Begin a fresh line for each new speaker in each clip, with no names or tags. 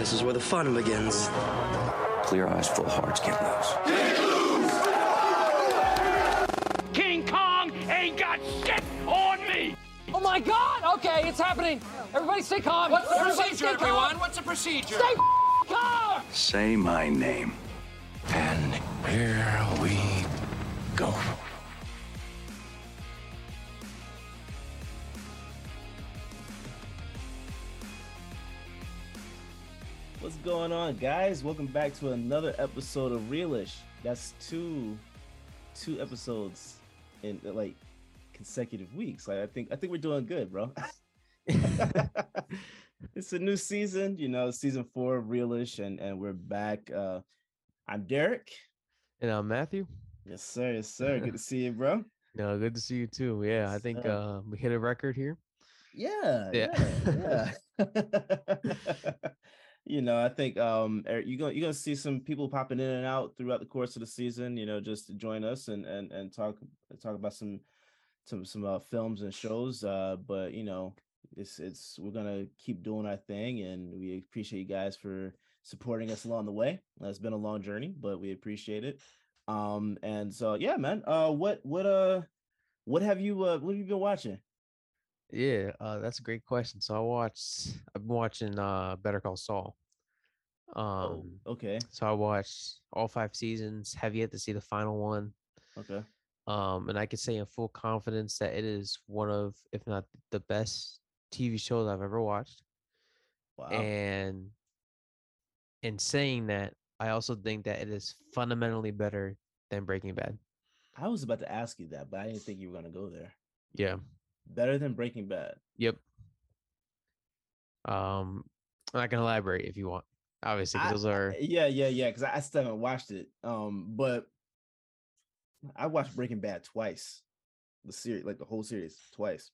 This is where the fun begins.
Clear eyes, full hearts, get loose.
King Kong ain't got shit on me!
Oh my god! Okay, it's happening. Everybody stay calm.
What's the
Everybody
procedure,
stay calm.
everyone? What's the procedure?
Stay calm!
Say my name.
And here we go.
What's going on, guys? Welcome back to another episode of Realish. That's two, two episodes in like consecutive weeks. Like I think I think we're doing good, bro. it's a new season, you know, season four of Realish, and and we're back. Uh I'm Derek.
And I'm Matthew.
Yes, sir. Yes, sir. Good to see you, bro.
No, good to see you too. Yeah, I think uh, we hit a record here.
Yeah,
Yeah.
yeah, yeah. you know, I think um you're gonna you're gonna see some people popping in and out throughout the course of the season. You know, just to join us and and and talk talk about some some some uh, films and shows. Uh, but you know, it's it's we're gonna keep doing our thing, and we appreciate you guys for supporting us along the way. It's been a long journey, but we appreciate it. Um, and so yeah, man. Uh, what what uh what have you uh what have you been watching?
Yeah, uh, that's a great question. So I watched. I've been watching uh, Better Call Saul. Um,
Oh, okay.
so I watched all five seasons. Have yet to see the final one.
Okay.
Um, and I can say in full confidence that it is one of, if not the best TV shows I've ever watched.
Wow.
And in saying that, I also think that it is fundamentally better than Breaking Bad.
I was about to ask you that, but I didn't think you were gonna go there.
Yeah.
Better than Breaking Bad.
Yep. Um, I can elaborate if you want. Obviously,
I-
those are
Yeah, yeah, yeah. Because I still haven't watched it. Um, but I watched Breaking Bad twice. The series, like the whole series, twice.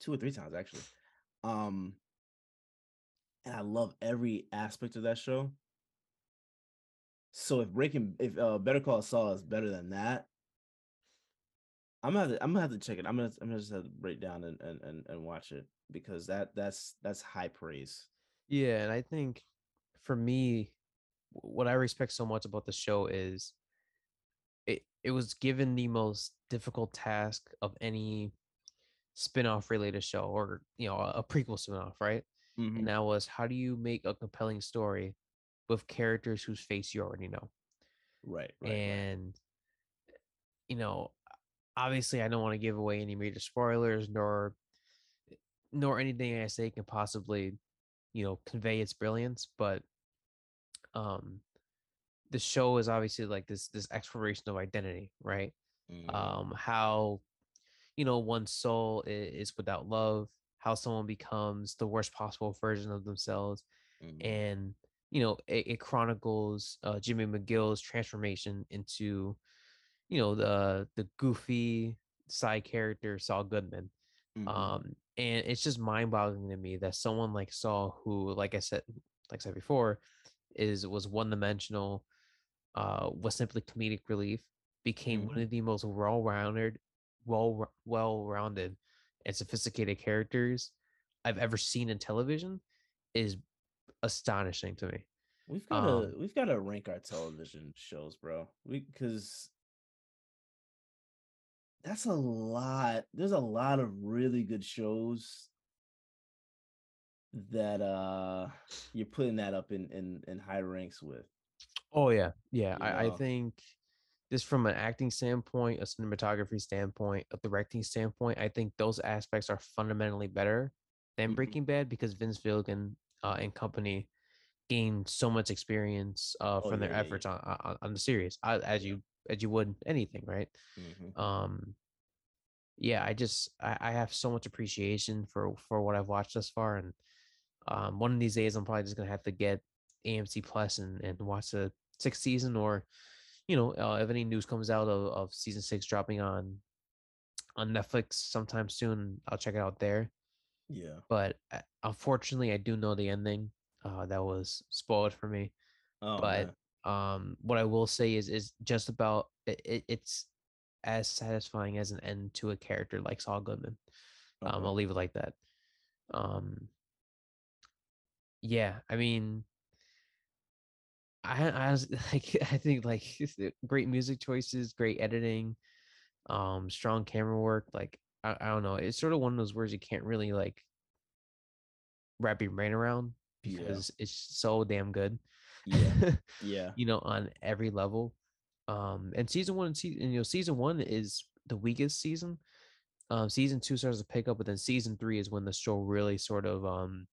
Two or three times actually. Um, and I love every aspect of that show. So if Breaking, if uh, Better Call Saul is better than that, I'm gonna have to, I'm gonna have to check it. I'm gonna I'm gonna just have to break down and and and, and watch it because that that's that's high praise.
yeah, and I think for me, what I respect so much about the show is it it was given the most difficult task of any spin-off related show or you know a, prequel spin-off, right?
Mhm.
And that was how do you make a compelling story with characters whose face you already know?
Right, right, right.
and you know obviously i don't want to give away any major spoilers nor nor anything i say can possibly you know convey its brilliance but um the show is obviously like this this exploration of identity right
Mhm.
um how you know one's soul i- is without love how someone becomes the worst possible version of themselves
Mhm.
and you know it, it chronicles uh, Jimmy McGill's transformation into you know the the goofy side character Saul Goodman.
Mhm.
Um, and it's just mind boggling to me that someone like Saul, who like I said, like I said before, is was one dimensional, uh, was simply comedic relief, became one of the most well rounded, well well rounded, and sophisticated characters I've ever seen in television is astonishing to me.
We've got to
Um,
we've got to rank our television shows, bro. We because that's a lot. There's a lot of really good shows that uh you're putting that up in in in high ranks with.
Oh yeah, yeah. I, I think just from an acting standpoint, a cinematography standpoint, a directing standpoint, I think those aspects are fundamentally better than
Mhm.
Breaking Bad because Vince Gilligan uh, and company gained so much experience uh,
Oh,
from their
yeah, yeah,
efforts on, on on the series, uh, as you as you would anything, right?
Mhm.
um yeah i just I, I have so much appreciation for for what i've watched thus far and um one of these days i'm probably just gonna have to get amc plus and and watch the sixth season or you know uh, if any news comes out of, of season six dropping on on netflix sometime soon i'll check it out there
Yeah.
but uh, unfortunately i do know the ending uh that was spoiled for me
Oh,
but
man.
Um what i will say is is just about it, it, it's as satisfying as an end to a character like saul goodman um
Okay.
i'll leave it like that um yeah, I mean, I, I was like, I think like great music choices, great editing, um, strong camera work. Like, I, I don't know, it's sort of one of those words you can't really like wrap your brain around
Yeah.
because it's so damn good.
Yeah. Yeah.
you know, on every level. Um, and season one and season, you know, season one is the weakest season. Um, season two starts to pick up, but then season three is when the show really sort of, um,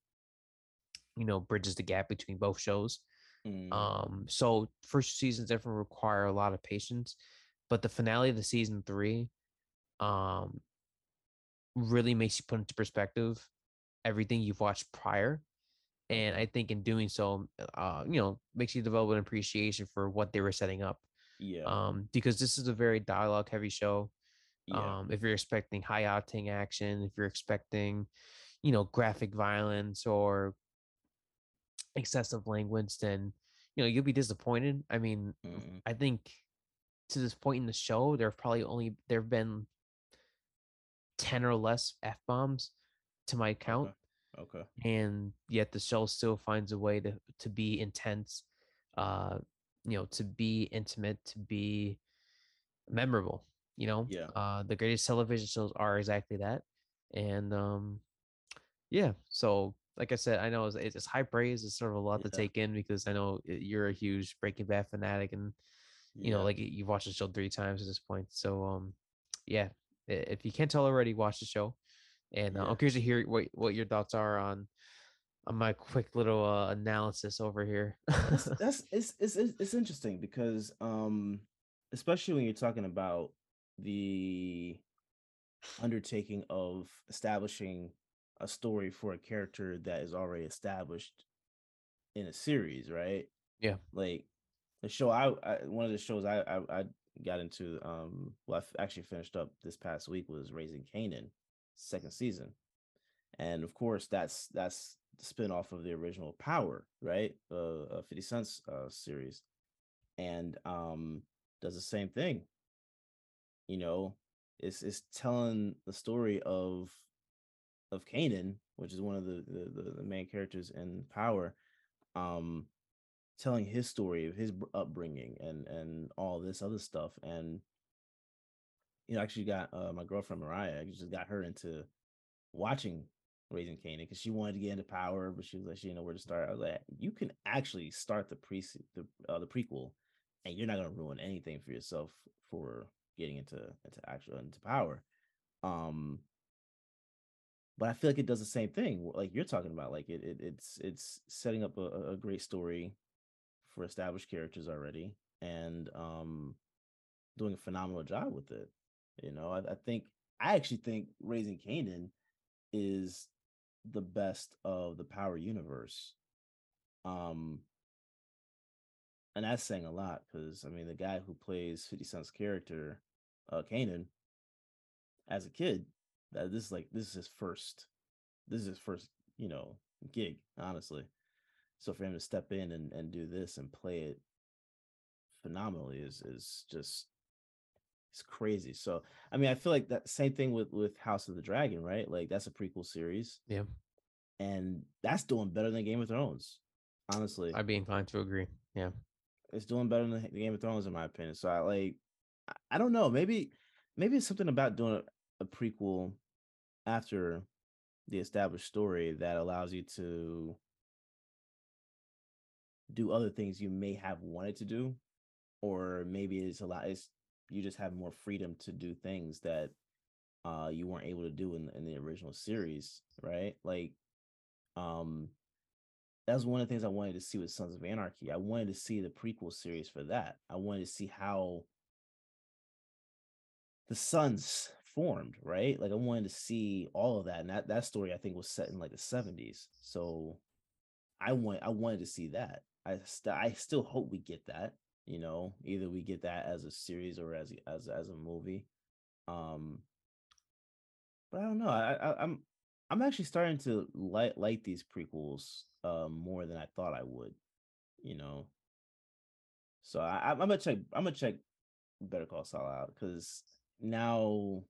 you know, bridges the gap between both shows.
Mm,
Um, so first seasons definitely require a lot of patience, but the finale of the season three, um, really makes you put into perspective everything you've watched prior. And I think in doing so, uh, you know, makes you develop an appreciation for what they were setting up.
yeah.
Um, because this is a very dialogue heavy show.
yeah.
Um, if you're expecting high octane action, if you're expecting, you know, graphic violence or excessive language, then you know you'll be disappointed. I mean,
mm,
I think to this point in the show, there have probably only there have been ten or less f bombs to my count,
okay.
And yet the show still finds a way to to be intense, uh, you know, to be intimate, to be memorable. You know,
Yeah.
uh, the greatest television shows are exactly that, and um, yeah. So, like I said, I know it's, it's high praise. It's sort of a lot to take in because I know you're a huge Breaking Bad fanatic, and you know, like you've watched the show three times at this point. So, um, yeah, if you can't tell already, watch the show. And uh,
Yeah.
I'm curious to hear what what your thoughts are on on my quick little uh, analysis over here.
that's, that's it's, it's it's interesting because um especially when you're talking about the undertaking of establishing a story for a character that is already established in a series right
Yeah.
like the show i, I one of the shows I, I i got into um well i actually finished up this past week was raising Kanan second season. And of course that's that's the spin-off of the original power right? Uh, uh 50 cents uh series. And um does the same thing. You know it's it's telling the story of of Kanan which is one of the, the, the main characters in power um telling his story of his upbringing and and all this other stuff. And you know actually got uh, my girlfriend mariah I just got her into watching raising Kanan because she wanted to get into power but she was like she didn't know where to start. I was like you can actually start the pre the, uh, the prequel and you're not going to ruin anything for yourself for getting into into actual into power. Um but i feel like it does the same thing like you're talking about like it, it it's it's setting up a, a great story for established characters already and um doing a phenomenal job with it you know i, I think i actually think raising Kanan is the best of the power universe um and that's saying a lot because i mean the guy who plays 50 cent's character uh Kanan, as a kid that this is like this is his first this is his first you know gig honestly. So for him to step in and, and do this and play it phenomenally is is just it's crazy so i mean i feel like that same thing with with house of the dragon right like that's a prequel series
Yeah.
and that's doing better than game of thrones honestly
I'd be inclined to agree. Yeah.
it's doing better than the Game of Thrones in my opinion. So I like I- I don't know, maybe maybe it's something about doing a, a prequel after the established story that allows you to do other things you may have wanted to do or maybe it's a lot it's you just have more freedom to do things that uh you weren't able to do in, in the original series, right? Like um that was one of the things I wanted to see with Sons of Anarchy. I wanted to see the prequel series for that. I wanted to see how the Sons formed, right? Like I wanted to see all of that. And that that story I think was set in like the 70s. So I want I wanted to see that. I st- I still hope we get that, you know, either we get that as a series or as as as a movie. Um but I don't know. I, I I'm I'm actually starting to like like these prequels uh, more than I thought I would, you know. So I, I'm gonna check. I'm gonna check Better Call Saul out because now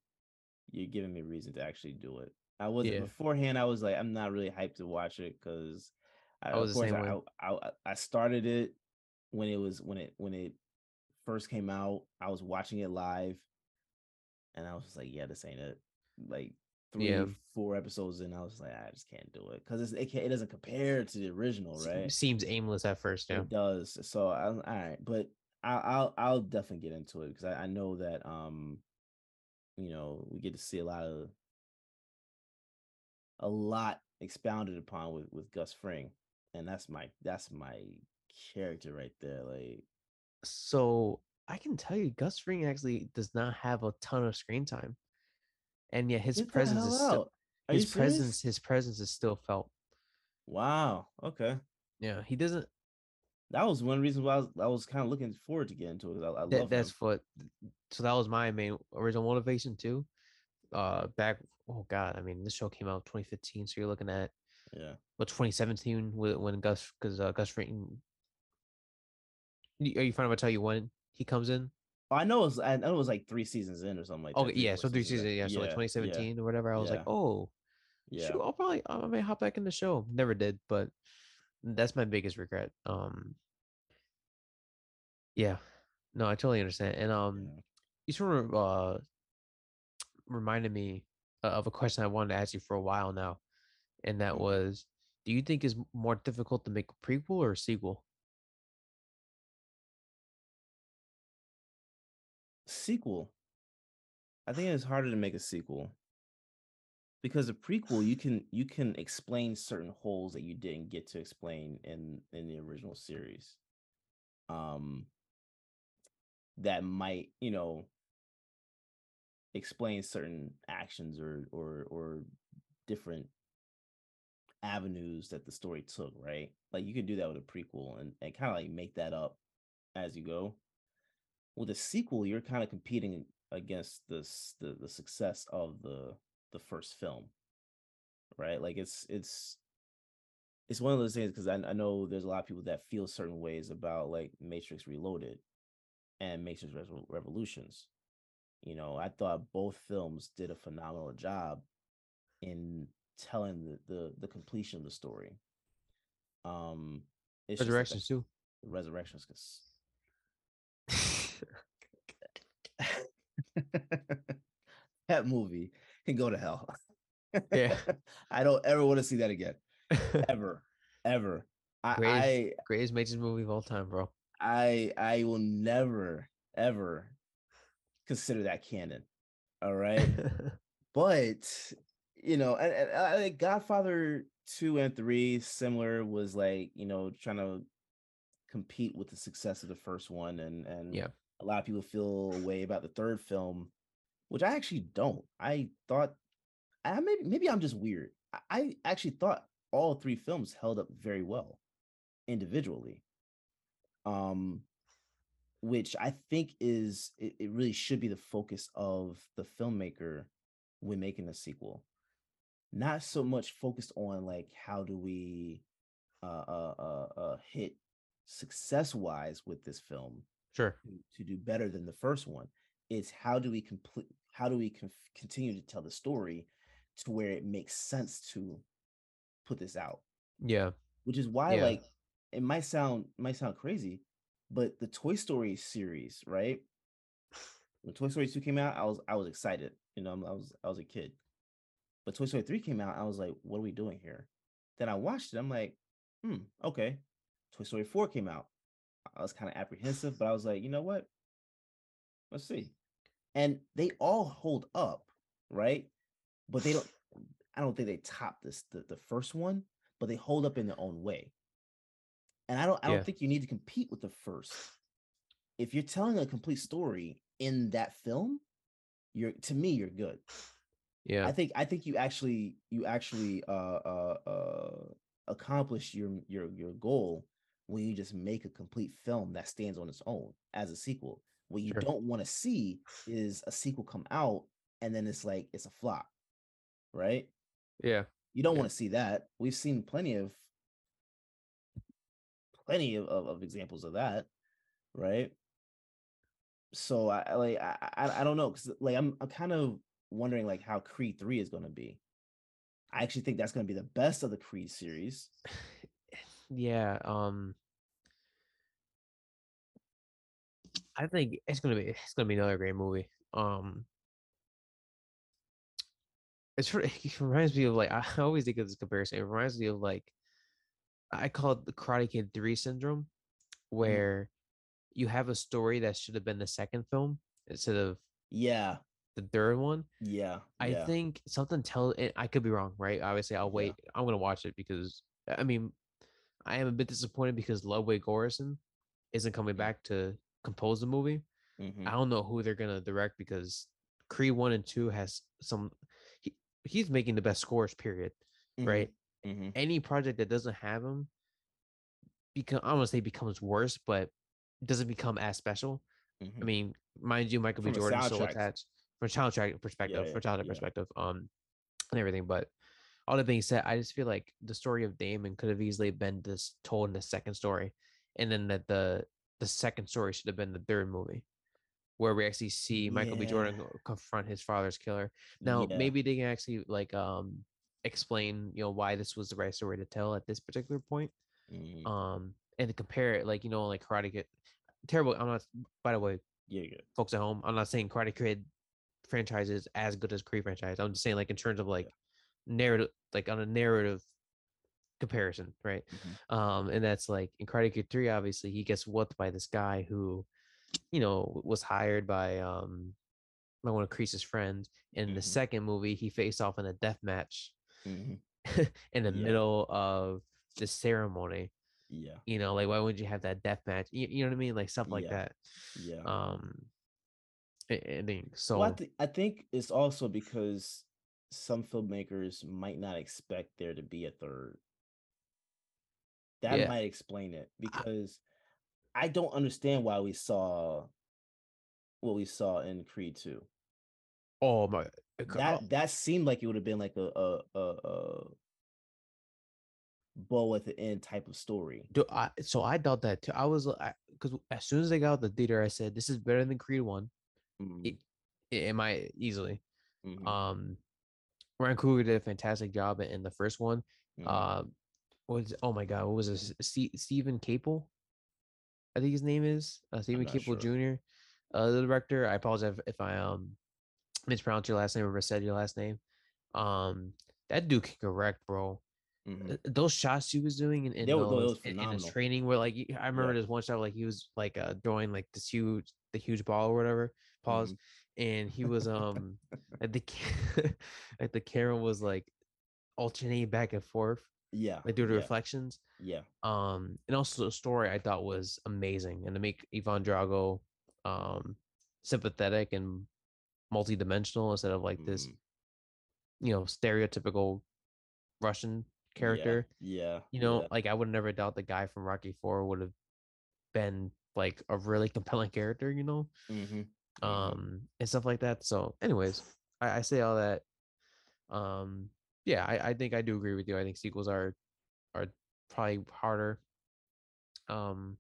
you're giving me reason to actually do it. I wasn't
Yeah.
beforehand. I was like, I'm not really hyped to watch it because I,
I was
of
the
course,
same way.
I, I I- I started it when it was when it when it first came out. I was watching it live, and I was just like, "Yeah, this ain't it." Like three,
Yeah.
four episodes in, I was like, "I just can't do it" because it can't, it doesn't compare to the original, right?
Seems aimless at first. Yeah.
It does. So I'm all right, but I'll I'll, I'll definitely get into it because I, I know that um, you know, we get to see a lot of a lot expounded upon with with Gus Fring, and that's my that's my character right there. Like,
So I can tell you, Gus Fring actually does not have a ton of screen time, and yet his
get
presence is still,
out. Are you
his presence his presence is still felt.
Wow. Okay.
Yeah, he doesn't.
That was one reason why I was, I was kind of looking forward to get into it. I, I
That,
love
that's
him.
what. So that was my main original motivation too. Uh, back. Oh God, I mean, this show came out 2015, so you're looking at
Yeah.
but 2017 when when Gus because uh, Gus Fring. Are you fine if I tell you when he comes in?
I know it was I know it was like three seasons in or something like that.
Okay, yeah, so three
seasons in.
yeah, so like
yeah,
2017 or whatever. I was like, oh,
Yeah.
shoot, I'll probably I may hop back in the show. Never did, but that's my biggest regret. Um, yeah, no, I totally understand. And um,
yeah.
you sort of uh reminded me uh, of a question I wanted to ask you for a while now, and that
Mhm.
was, do you think is more difficult to make a prequel or a sequel?
Sequel. I think it's harder to make a sequel because a prequel you can you can explain certain holes that you didn't get to explain in in the original series. Um that might, you know, explain certain actions or or or different avenues that the story took, right? Like you could do that with a prequel and, and kind of like make that up as you go with a sequel you're kind of competing against this the, the success of the the first film right? Like it's it's it's one of those things because I, I know there's a lot of people that feel certain ways about like matrix reloaded and matrix Revo- revolutions you know? I thought both films did a phenomenal job in telling the the, the completion of the story. Um it's just
Resurrections too.
the resurrections because that movie can go to hell.
Yeah.
I don't ever want to see that again. Ever. Ever. I,
Greatest-
I
Greatest Matrix movie of all time, bro.
I I will never ever consider that canon. All right. but you know, and, and uh, I think Godfather two and three similar was like you know trying to compete with the success of the first one, and and
Yeah.
A lot of people feel a way about the third film, which I actually don't. I thought, I maybe maybe I'm just weird. I, actually thought all three films held up very well individually. Um, which I think is it, it really should be the focus of the filmmaker when making a sequel. Not so much focused on like how do we uh uh uh, uh hit success wise with this film
Sure.
to, to do better than the first one. It's how do we complete how do we con- continue to tell the story to where it makes sense to put this out
Yeah.
which is why
Yeah.
like it might sound might sound crazy but the toy story series right when toy story 2 came out i was i was excited you know i was i was a kid but toy story 3 came out i was like what are we doing here then i watched it i'm like hmm okay toy story 4 came out i was kind of apprehensive but i was like you know what? Let's see. And they all hold up right? But they don't i don't think they top this the, the first one but they hold up in their own way. And i don't i don't think you need to compete with the first. If you're telling a complete story in that film you're to me you're good.
Yeah.
i think i think you actually you actually uh uh uh accomplish your your your goal when you just make a complete film that stands on its own as a sequel what you
Sure.
don't want to see is a sequel come out and then it's like it's a flop right
yeah.
you don't
Yeah.
want to see that. We've seen plenty of plenty of, of, of examples of that, right? So I like I I, I don't know because like I'm I'm kind of wondering like how Creed three is going to be. I actually think that's going to be the best of the Creed series.
yeah. Um, I think it's gonna be it's gonna be another great movie. Um, it's it reminds me of like I always think of this comparison. It reminds me of like I call it the Karate Kid Three syndrome, where you have a story that should have been the second film instead of
Yeah,
the third one.
yeah.
I
yeah.
think something tells. It. I could be wrong, right? Obviously, I'll
Yeah.
wait. I'm gonna watch it because I mean, I am a bit disappointed because Ludwig Göransson isn't coming
Mhm.
back to compose the movie.
Mhm.
I don't know who they're gonna direct because Creed one and two has some. He, he's making the best scores. Period.
Mhm.
Right.
Mhm.
Any project that doesn't have him, become I don't want to say becomes worse, but doesn't become as special. I
Mhm.
mean, mind you, Michael B. Jordan still attached from a soundtrack perspective,
yeah,
from a soundtrack
yeah.
perspective, um, and everything. But all that being said, I just feel like the story of Damon could have easily been this told in the second story, and then that the the second story should have been the third movie, where we actually see Michael B. Jordan confront his father's killer. Now,
Yeah.
maybe they can actually like um explain, you know, why this was the right story to tell at this particular point
Mhm.
um and to compare it like you know like karate kid terrible i'm not by the way
Yeah, good.
folks at home i'm not saying karate kid franchise is as good as creed franchise i'm just saying like in terms of like narrative like on a narrative comparison right
Mhm.
um and that's like in karate kid 3 obviously he gets whooped by this guy who you know was hired by um by one of Kreese's friends in the
Mhm.
second movie he faced off in a death match
Mhm.
in the
Yeah.
middle of the ceremony
Yeah,
you know like why wouldn't you have that death match you, you know what i mean like stuff like
Yeah.
that
yeah.
um I, think so
well, I, thi- I think it's also because some filmmakers might not expect there to be a third. That
Yeah.
might explain it because I don't understand why we saw what we saw in Creed 2.
oh my c-
That
oh,
that seemed like it would have been like a a a, a bow at the end type of story.
do I, so i thought that too i was because as soon as i got out the theater i said this is better than creed one
Mhm,
it, it, it might easily
mhm,
um ryan Coogler did a fantastic job in- the first one
mhm.
uh was oh my god what was this Ste Steven Caple i think his name is uh,
Steven
Caple
sure.
jr uh the director i apologize if, if i um mispronounced your last name or said your last name um that dude can correct bro
Mhm.
uh, those shots he was doing in, in,
they
those, in, in his training where like I remember this one shot like he was like uh drawing like this huge the huge ball or whatever pause
Mm-hmm.
And he was um at the like the camera was like alternating back and forth
Yeah,
like due to
yeah,
reflections
yeah,
um and also the story I thought was amazing and to make Ivan Drago um sympathetic and multi-dimensional instead of like this
mhm,
you know stereotypical Russian character
Yeah,
you know,
yeah,
like I would never doubt the guy from Rocky Four would have been like a really compelling character, you know,
mhm, mhm.
Um, and stuff like that. So, anyways, I, I say all that. Um, yeah, I, I think I do agree with you. I think sequels are are probably harder. Um,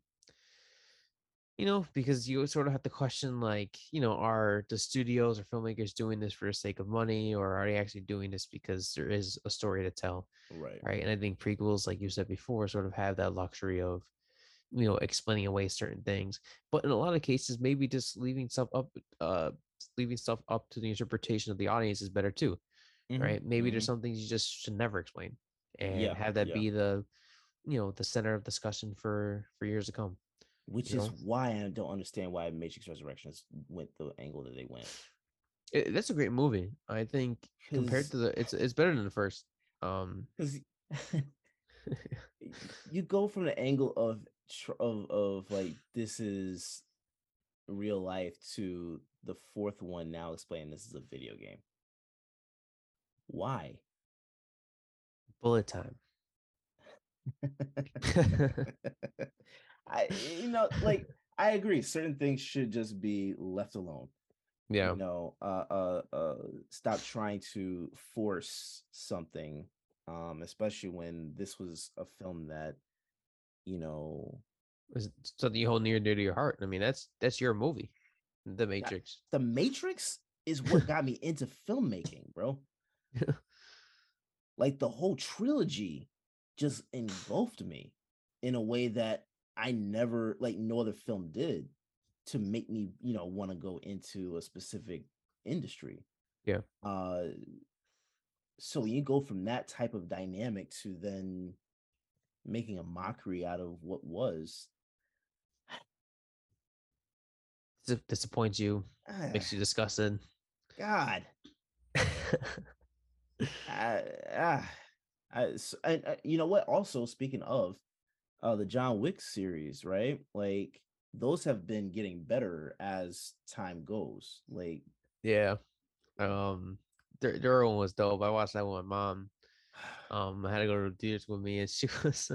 you know, because you sort of have to question, like, you know, are the studios or filmmakers doing this for the sake of money, or are they actually doing this because there is a story to tell?
right,
right? And I think prequels, like you said before, sort of have that luxury of, you know, explaining away certain things. But in a lot of cases, maybe just leaving stuff up, uh, leaving stuff up to the interpretation of the audience is better too,
Mhm,
right? Maybe there's
mhm.
some things you just should never explain, and
Yeah,
have that
yeah.
be the, you know, the center of discussion for for years to come.
Which
you
is
know?
why I don't understand why Matrix Resurrections went the angle that they went.
It, that's a great movie. I think compared to the, it's it's better than the first. Um,
Because you go from the angle of of of like this is real life to the fourth one now explaining this is a video game. Why?
bullet time.
I you know like I agree. Certain things should just be left alone.
Yeah.
You know, uh, uh, uh, stop trying to force something, um, especially when this was a film that, you know,
It's something you hold near and dear to your heart. I mean, that's that's your movie, The Matrix.
The Matrix is what got me into filmmaking, bro. like the whole trilogy just engulfed me. in a way that I never like no other film did to make me, you know, want to go into a specific industry.
Yeah.
Uh so you go from that type of dynamic to then making a mockery out of what was
Dis- disappoints you,
ah,
makes you disgusted.
God. I, ah, I, s- and, uh, you know what? Also, speaking of uh, the John Wick series, right? Like those have been getting better as time goes. Like,
yeah. Um, their their one was dope. I watched that with my mom. Um, I had to go to the theaters with me, and she was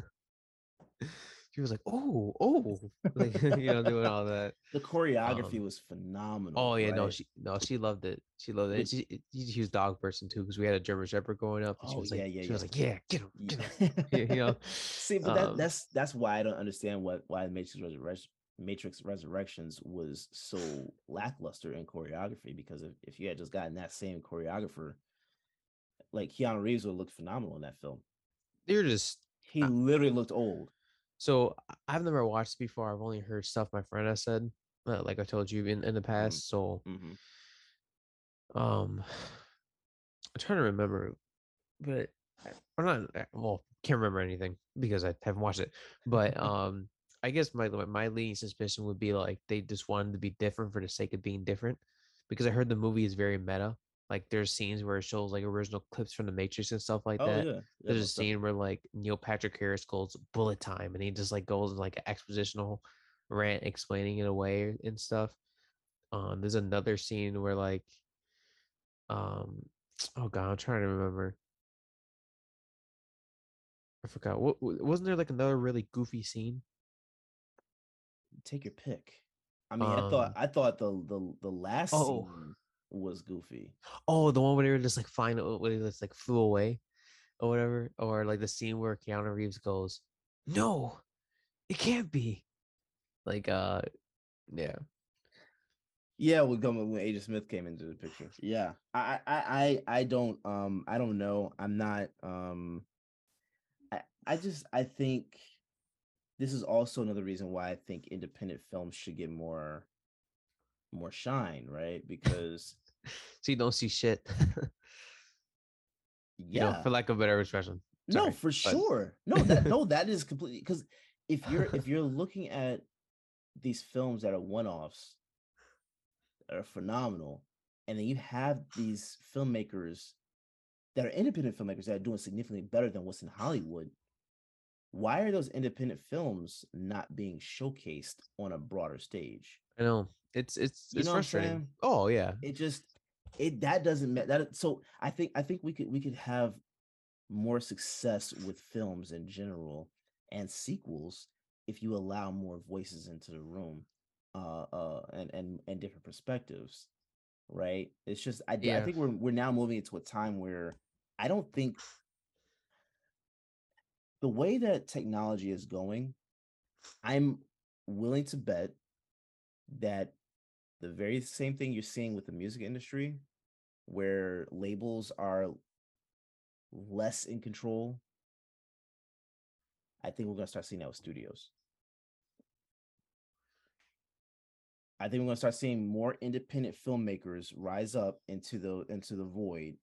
she was like, "Oh, oh," like you know, doing all that.
the choreography
Um,
was phenomenal.
Oh yeah, no, she no, she loved it. She loved it.
Would-
She, a huge dog person too, because we had a German Shepherd growing up. She
Oh,
was like,
yeah, yeah,
she was like, "Yeah, get him, get him."
Yeah.
you know,
See, but that,
um,
that's that's why I don't understand what why the Matrix Resurrection Matrix Resurrections was so lackluster in choreography. Because if, if you had just gotten that same choreographer, like Keanu Reeves would look phenomenal in that film.
they're just
He literally looked old.
so I've never watched it before. I've only heard stuff my friend has said, uh, like I told you in in the past. So
Mhm.
um, I'm trying to remember, but I'm not uh, well. Can't remember anything because I haven't watched it. But um, I guess my my my leading suspicion would be like they just wanted to be different for the sake of being different, because I heard the movie is very meta. Like there's scenes where it shows like original clips from the Matrix and stuff like
Oh
that.
yeah, yeah,
There's a scene where like Neil Patrick Harris goes bullet time and he just like goes in like an expositional rant explaining it away and stuff. Um, there's another scene where like, um, oh god, I'm trying to remember. I forgot. What wasn't there like another really goofy scene?
Take your pick. I mean, I thought
Um,
I thought the the the last
oh.
scene was goofy.
Oh, the one where they were just like fine, where they just like flew away, or whatever, or like the scene where Keanu Reeves goes, "No, it can't be." Like, uh, yeah.
Yeah, when coming when Agent Smith came into the picture. Yeah, I, I, I, I don't, um, I don't know. I'm not, um, I, I just, I think this is also another reason why I think independent films should get more, more shine, right? Because
So you don't see shit. you
yeah,
know, for lack of a better expression.
no, for
but-
sure. No, that, no, that is completely because if you're if you're looking at these films that are one-offs that are phenomenal, and then you have these filmmakers that are independent filmmakers that are doing significantly better than what's in Hollywood. Why are those independent films not being showcased on a broader stage?
I know it's it's
You
it's
know what I'm
frustrating. Oh yeah,
it just it that doesn't matter that so i think i think we could we could have more success with films in general and sequels if you allow more voices into the room uh uh and and and different perspectives right it's just I Yeah. I think we're we're now moving into a time where i don't think the way that technology is going i'm willing to bet that the very same thing you're seeing with the music industry where labels are less in control i think we're going to start seeing that with studios. I think we're going to start seeing more independent filmmakers rise up into the into the void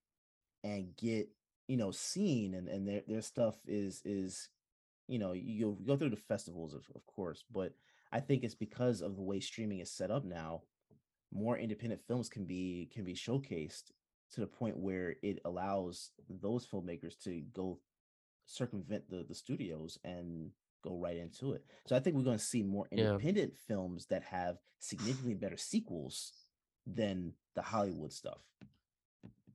and get you know seen and and their, their stuff is is you know you go, through the festivals of, of course but i think it's because of the way streaming is set up now more independent films can be can be showcased to the point where it allows those filmmakers to go circumvent the the studios and go right into it. So I think we're going to see more
Yeah.
independent films that have significantly better sequels than the Hollywood stuff.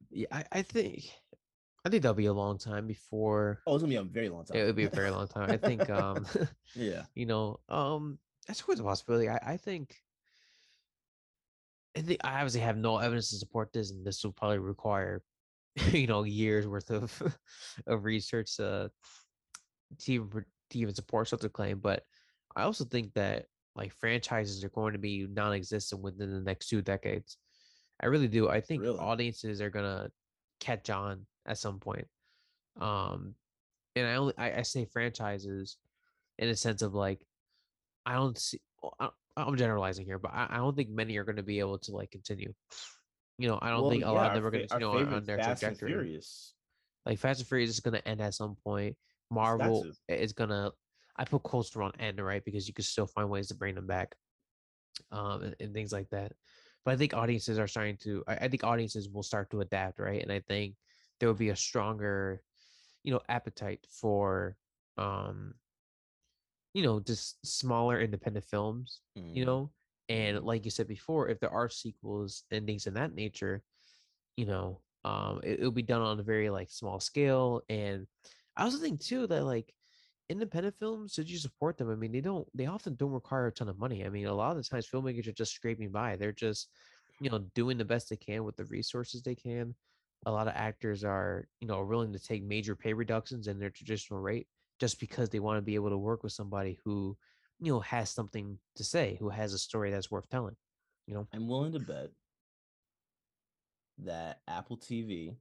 yeah. I, I think I think that'll be a long time before
Oh, it's gonna be a very long time.
it would be a very long time. I think um
yeah.
you know um that's always a possibility. I, I think I think I obviously have no evidence to support this, and this will probably require you know years worth of of research uh, to even to even support such a claim. But I also think that like franchises are going to be non-existent within the next two decades. I really do. I think
Really?
audiences are gonna catch on at some point. Um, and I only I, I say franchises in a sense of like, I don't see. I'm generalizing here, but I, don't think many are going to be able to like continue. You know, I don't think a
yeah,
lot of them are going to
our
continue on, their
Fast and
trajectory.
Furious.
Like Fast and Furious is going to end at some point. Marvel is going to. I put Coaster on end, right? Because you can still find ways to bring them back, um, and, and things like that. But I think audiences are starting to. I, I think audiences will start to adapt, right? And I think there will be a stronger, you know, appetite for, um, you know, just smaller independent films you
Mhm.
know? And like you said before if there are sequels and things in that nature you know um it, will be done on a very like small scale. And i also think too that like independent films should you support them i mean they don't they often don't require a ton of money. I mean a lot of the times filmmakers are just scraping by. They're just you know doing the best they can with the resources they can. A lot of actors are you know willing to take major pay reductions in their traditional rate just because they want to be able to work with somebody who you know has something to say who has a story that's worth telling you know
I'm willing to bet that Apple TV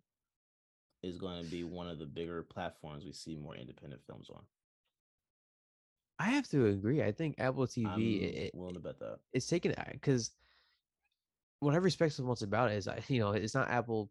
is going to be one of the bigger platforms we see more independent films on.
i have to agree i think apple tv
I'm
it,
willing to bet that.
it's taken uh, because what i respect so much about it is I, you know it's not apple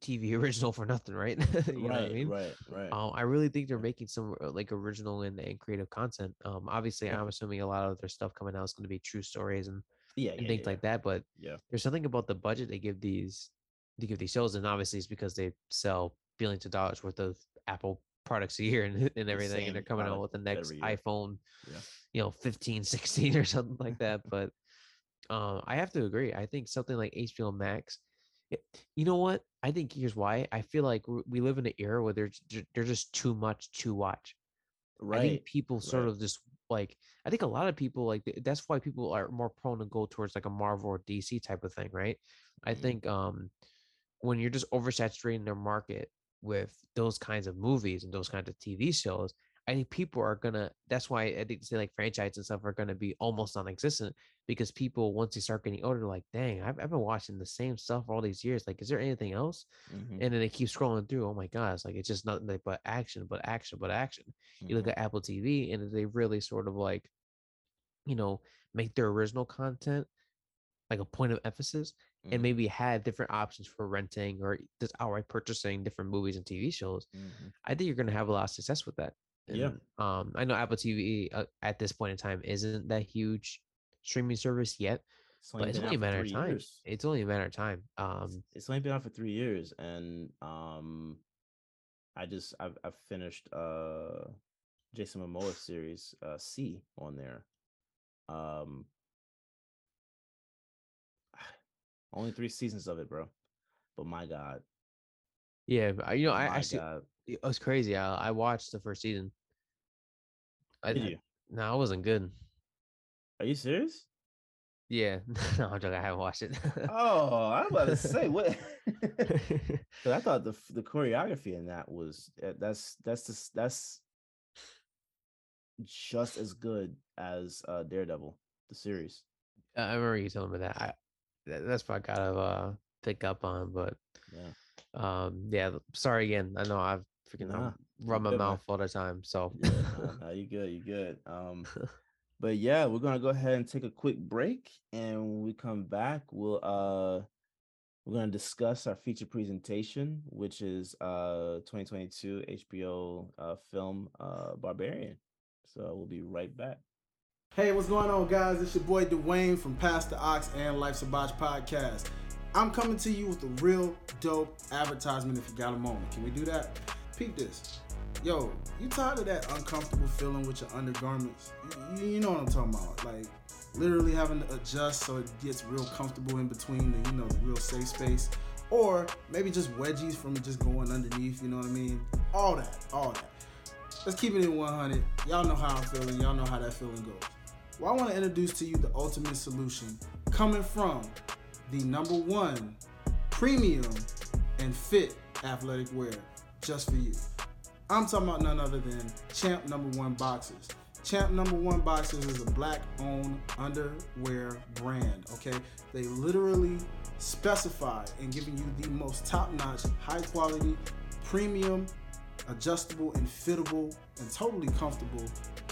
tv original for nothing right you know what i
right,
mean
right, right.
Um, I really think they're making some uh, like original and, and creative content. Um, obviously,
Yeah.
I'm assuming a lot of their stuff coming out is going to be true stories and,
yeah,
and
yeah,
things
yeah,
like that. But
Yeah.
there's something about the budget they give these they give these shows, and obviously it's because they sell billions of dollars worth of Apple products a year and, and everything, and they're coming out with the next iPhone,
Yeah.
you know, 15, 16 or something like that. But um, I have to agree. I think something like HBO Max. You know what? I think here's why. I feel like we live in an era where there's there's just too much to watch.
Right.
I think people sort
right.
of just like I think a lot of people like that's why people are more prone to go towards like a Marvel or DC type of thing, right? I
Mhm.
think um when you're just oversaturating their market with those kinds of movies and those kinds of TV shows, I think people are gonna. That's why I think say like franchise and stuff are gonna be almost non-existent because people once they start getting older, like, dang, I've, I've been watching the same stuff all these years. Like, is there anything else?
Mhm,
And then they keep scrolling through. Oh my god, it's like it's just nothing like but action, but action, but action you look
mhm.
at Apple TV and they really sort of like, you know, make their original content like a point of emphasis
Mhm.
and maybe have different options for renting or just outright purchasing different movies and TV shows.
Mhm.
I think you're going to have a lot of success with that.
Yeah.
Um, I know Apple TV uh, at this point in time isn't that huge streaming service yet,
It's
but it's only a matter of time.
years.
It's only a matter of time. Um,
It's only been out for three years, and um, I just I've I've finished uh Jason Momoa series uh See on there. Um, only three seasons of it, bro. But my God,
yeah, uh, you know, I
my
actually
God,
it was crazy. I, I watched the first season. I,
did
I-
you?
No, it wasn't good.
Are you serious?
Yeah, no, I'm joking. I haven't watched it.
Oh, I'm about to say what. I thought the the choreography in that was uh, that's that's just that's just as good as uh Daredevil the series.
I I remember you telling me that. I that, that's what I gotta uh, pick up on, but
Yeah.
um, yeah. Sorry again. I know I've freaking
Nah,
run my
good, man.
mouth all the time. So
Yeah, nah, nah, you good, you good. Um, but yeah, we're gonna go ahead and take a quick break, and when we come back, we'll uh, we're gonna discuss our feature presentation, which is uh 2022 HBO uh film uh Barbarian. So we'll be right back.
Hey, what's going on, guys? It's your boy Dwayne from Past the Ox and Life's a podcast. I'm coming to you with a real dope advertisement if you got a moment. Can we do that? Peep this. Yo, you tired of that uncomfortable feeling with your undergarments? You, you know what I'm talking about. Like, literally having to adjust so it gets real comfortable in between the, you know, the real safe space. Or maybe just wedgies from just going underneath, you know what I mean? All that, all that. Let's keep it in 100. Y'all know how I'm feeling. Y'all know how that feeling goes. Well, I want to introduce to you the ultimate solution coming from the number one premium and fit athletic wear just for you. I'm talking about none other than Champ Number One Boxes. Champ Number One Boxes is a black owned underwear brand, okay? They literally specify in giving you the most top notch, high quality, premium adjustable and fittable and totally comfortable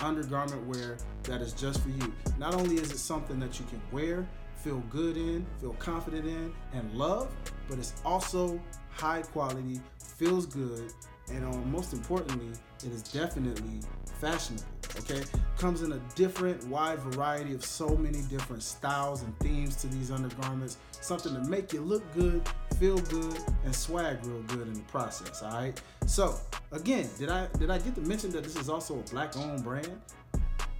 undergarment wear that is just for you. Not only is it something that you can wear, feel good in, feel confident in, and love, but it's also high quality, feels good, and um, most importantly, it is definitely fashionable. Okay, comes in a different, wide variety of so many different styles and themes to these undergarments. Something to make you look good, feel good, and swag real good in the process. All right. So again, did I did I get to mention that this is also a black-owned brand?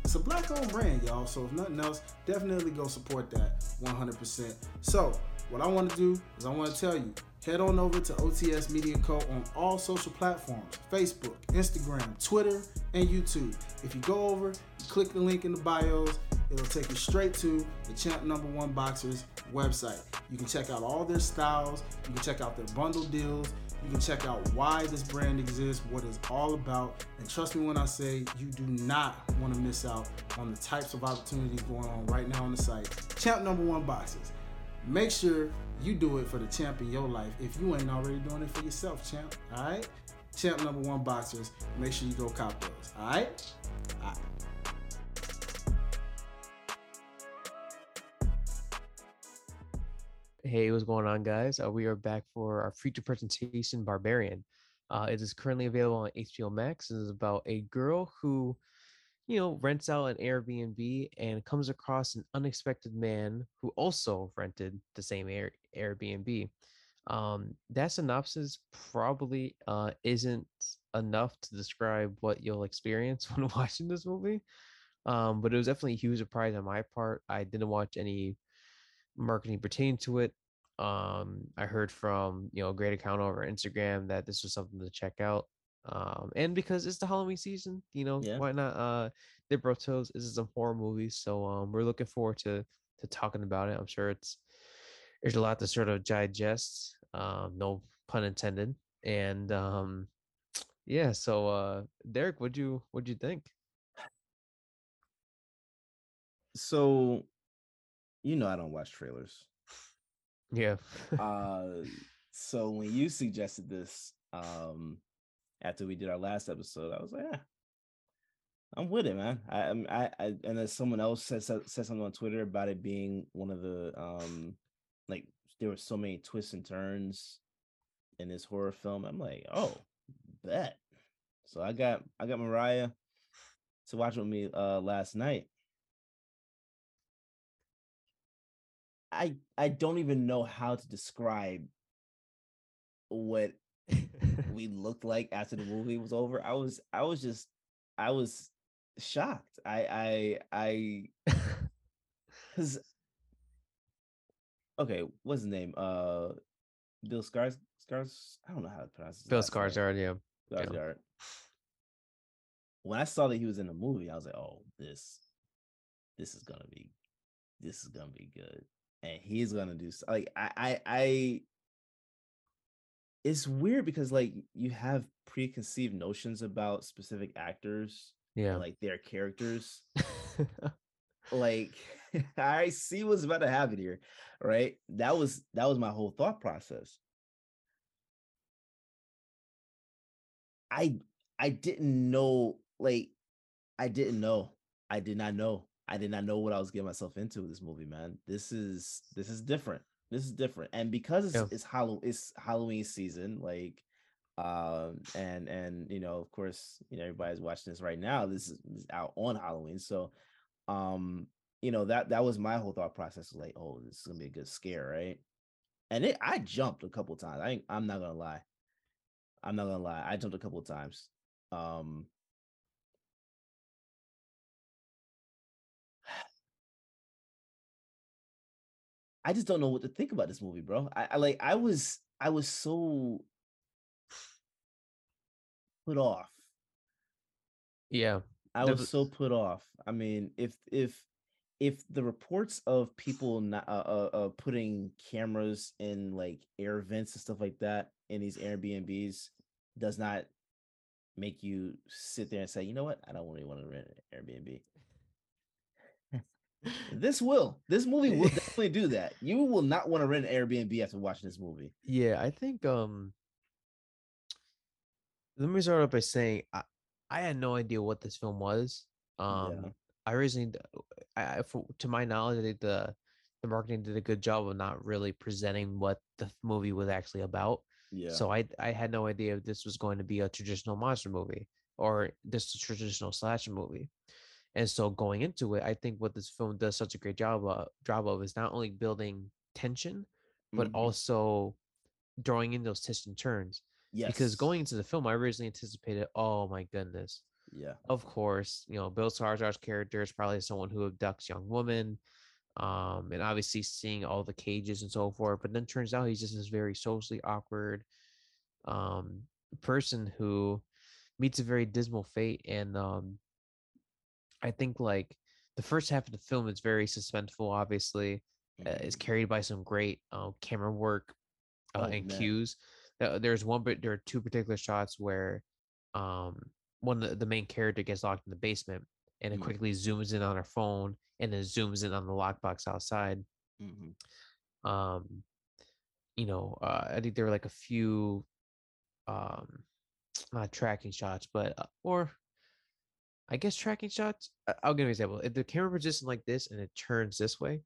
It's a black-owned brand, y'all. So if nothing else, definitely go support that 100%. So what I want to do is I want to tell you head on over to OTS Media Co. on all social platforms Facebook, Instagram, Twitter, and YouTube. If you go over, click the link in the bios, it'll take you straight to the Champ Number One Boxers website. You can check out all their styles, you can check out their bundle deals, you can check out why this brand exists, what it's all about, and trust me when I say you do not want to miss out on the types of opportunities going on right now on the site. Champ Number One Boxers. Make sure you do it for the champ in your life if you ain't already doing it for yourself, champ. All right? Champ number one boxers. Make sure you go cop those. All right? All right.
Hey, what's going on, guys? Uh, we are back for our feature presentation, Barbarian. Uh, it is currently available on HBO Max. It is about a girl who, you know, rents out an Airbnb and comes across an unexpected man who also rented the same Air- Airbnb. Um, that synopsis probably uh, isn't enough to describe what you'll experience when watching this movie. Um, but it was definitely a huge surprise on my part. I didn't watch any marketing pertaining to it. Um, I heard from you know a great account over Instagram that this was something to check out. Um, and because it's the Halloween season, you know,
Yeah.
why not uh toes? This is a horror movie, so um we're looking forward to to talking about it. I'm sure it's there's a lot to sort of digest, um, no pun intended. And um yeah, so uh Derek, what'd you what'd you think?
So, you know, I don't watch trailers.
Yeah.
uh so when you suggested this um after we did our last episode i was like yeah i'm with it man. I I'm- i, I and then someone else said said said something on twitter about it being one of the um like there were so many twists and turns in this horror film i'm like oh bet. So i got i got mariah to watch with me uh last night. I i don't even know how to describe what we looked like after the movie was over. I was I was just I was shocked. I I I cuz Okay, what's his name? Uh Bill Scars Scars I don't know how to pronounce it.
Bill. Skarsgård, yeah. yeah.
Skarsgård. When I saw that he was in the movie, I was like, "Oh, this this is going to be this is going to be good." And he's going to do like I I I it's weird because like you have preconceived notions about specific actors
Yeah.
like their characters. Like i see what's about to happen here right? That was that was my whole thought process. I i didn't know like i didn't know. I did not know. I did not know what i was getting myself into with this movie man. This is this is different this is different and because it's,
Yeah.
it's Hallow it's halloween season like um and and you know of course you know everybody's watching this right now this is, this is out on halloween so um you know that that was my whole thought process like oh this is gonna be a good scare right and it i jumped a couple times i ain't- i'm not gonna lie i'm not gonna lie i jumped a couple times um i just don't know what to think about this movie bro i, I like i was i was so put off
yeah.
I was
was-
so put off. I mean, if if if the reports of people not uh, uh, uh putting cameras in like air vents and stuff like that in these Airbnbs does not make you sit there and say, you know what, I don't really want to rent an Airbnb. This will. This movie will definitely do that. You will not want to rent an Airbnb after watching this movie.
Yeah, I think um Let me start off by saying I, I had no idea what this film was. Um, I originally, I, for, to my knowledge, I think the the marketing did a good job of not really presenting what the movie was actually about.
Yeah.
So I I had no idea if this was going to be a traditional monster movie or this a traditional slasher movie. And so going into it, I think what this film does such a great job of, job of is not only building tension, but
Mhm.
also drawing in those twists and turns.
yes.
Because going into the film, I originally anticipated, oh my goodness,
Yeah.
of course, you know, Bill Skarsgård's character is probably someone who abducts young women, um, and obviously seeing all the cages and so forth. But then turns out he's just this very socially awkward um, person who meets a very dismal fate. And um, I think like the first half of the film is very suspenseful. Obviously, uh,
Mhm.
is carried by some great uh, camera work uh,
Oh,
and
man.
cues. Uh, there's one, but there are two particular shots where um, one the, the main character gets locked in the basement, and it
Mm.
quickly zooms in on her phone, and then zooms in on the lockbox outside.
Mhm.
Um, you know, uh, I think there were like a few, um, not tracking shots, but uh, or I guess tracking shots. I- I'll give an example. If the camera position like this and it turns this way,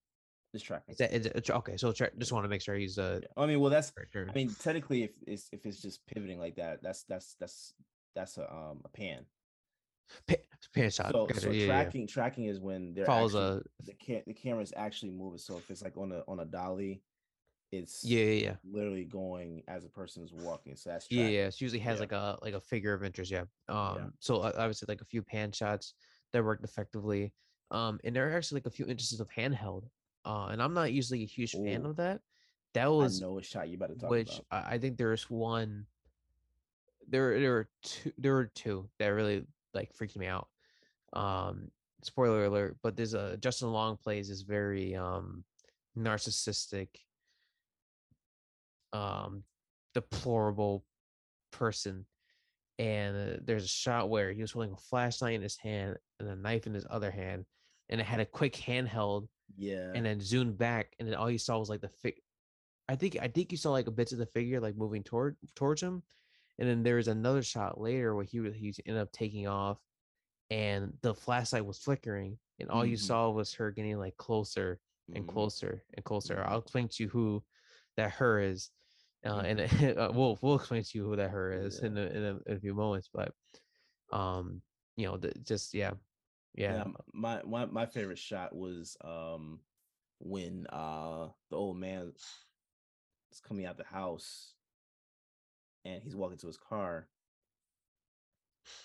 This tracking.
is that is it, okay? So tra- just want to make sure he's uh,
Yeah. I mean, well, that's. I mean, technically, if it's if it's just pivoting like that, that's that's that's that's a um a pan.
Pa- pan shot.
So,
Gotcha,
so
yeah, yeah, yeah.
tracking tracking is when they're
follows
actually,
a
the ca- the camera is actually moving. So if it's like on a on a dolly, it's
yeah, yeah, yeah.
literally going as a person is walking. So that's
Yeah, yeah. It usually has
Yeah.
like a like a figure of interest. Yeah. Um. So uh, obviously like a few pan shots that worked effectively. Um. And there are actually like a few instances of handheld. Uh. And I'm not usually a huge fan of that. That was
no shot you about to talk
which
about.
I, I think there's one. There there were two. There were two that really like freaked me out. Um. Spoiler alert. But there's a Justin Long plays is very um narcissistic um deplorable person and uh, there's a shot where he was holding a flashlight in his hand and a knife in his other hand and it had a quick handheld
Yeah.
and then zoomed back and then all you saw was like the fig i think i think you saw like a bits of the figure like moving toward towards him and then there was another shot later where he was he ended up taking off and the flashlight was flickering and all you
Mhm.
saw was her getting like closer and
Mhm.
closer and closer.
Mhm.
I'll explain to you who that her is, uh, and uh, we'll we'll explain to you who that her is in a, in, a, in a few moments. But um, you know, the, just yeah, yeah,
m- my my my favorite shot was um when uh the old man is coming out the house and he's walking to his car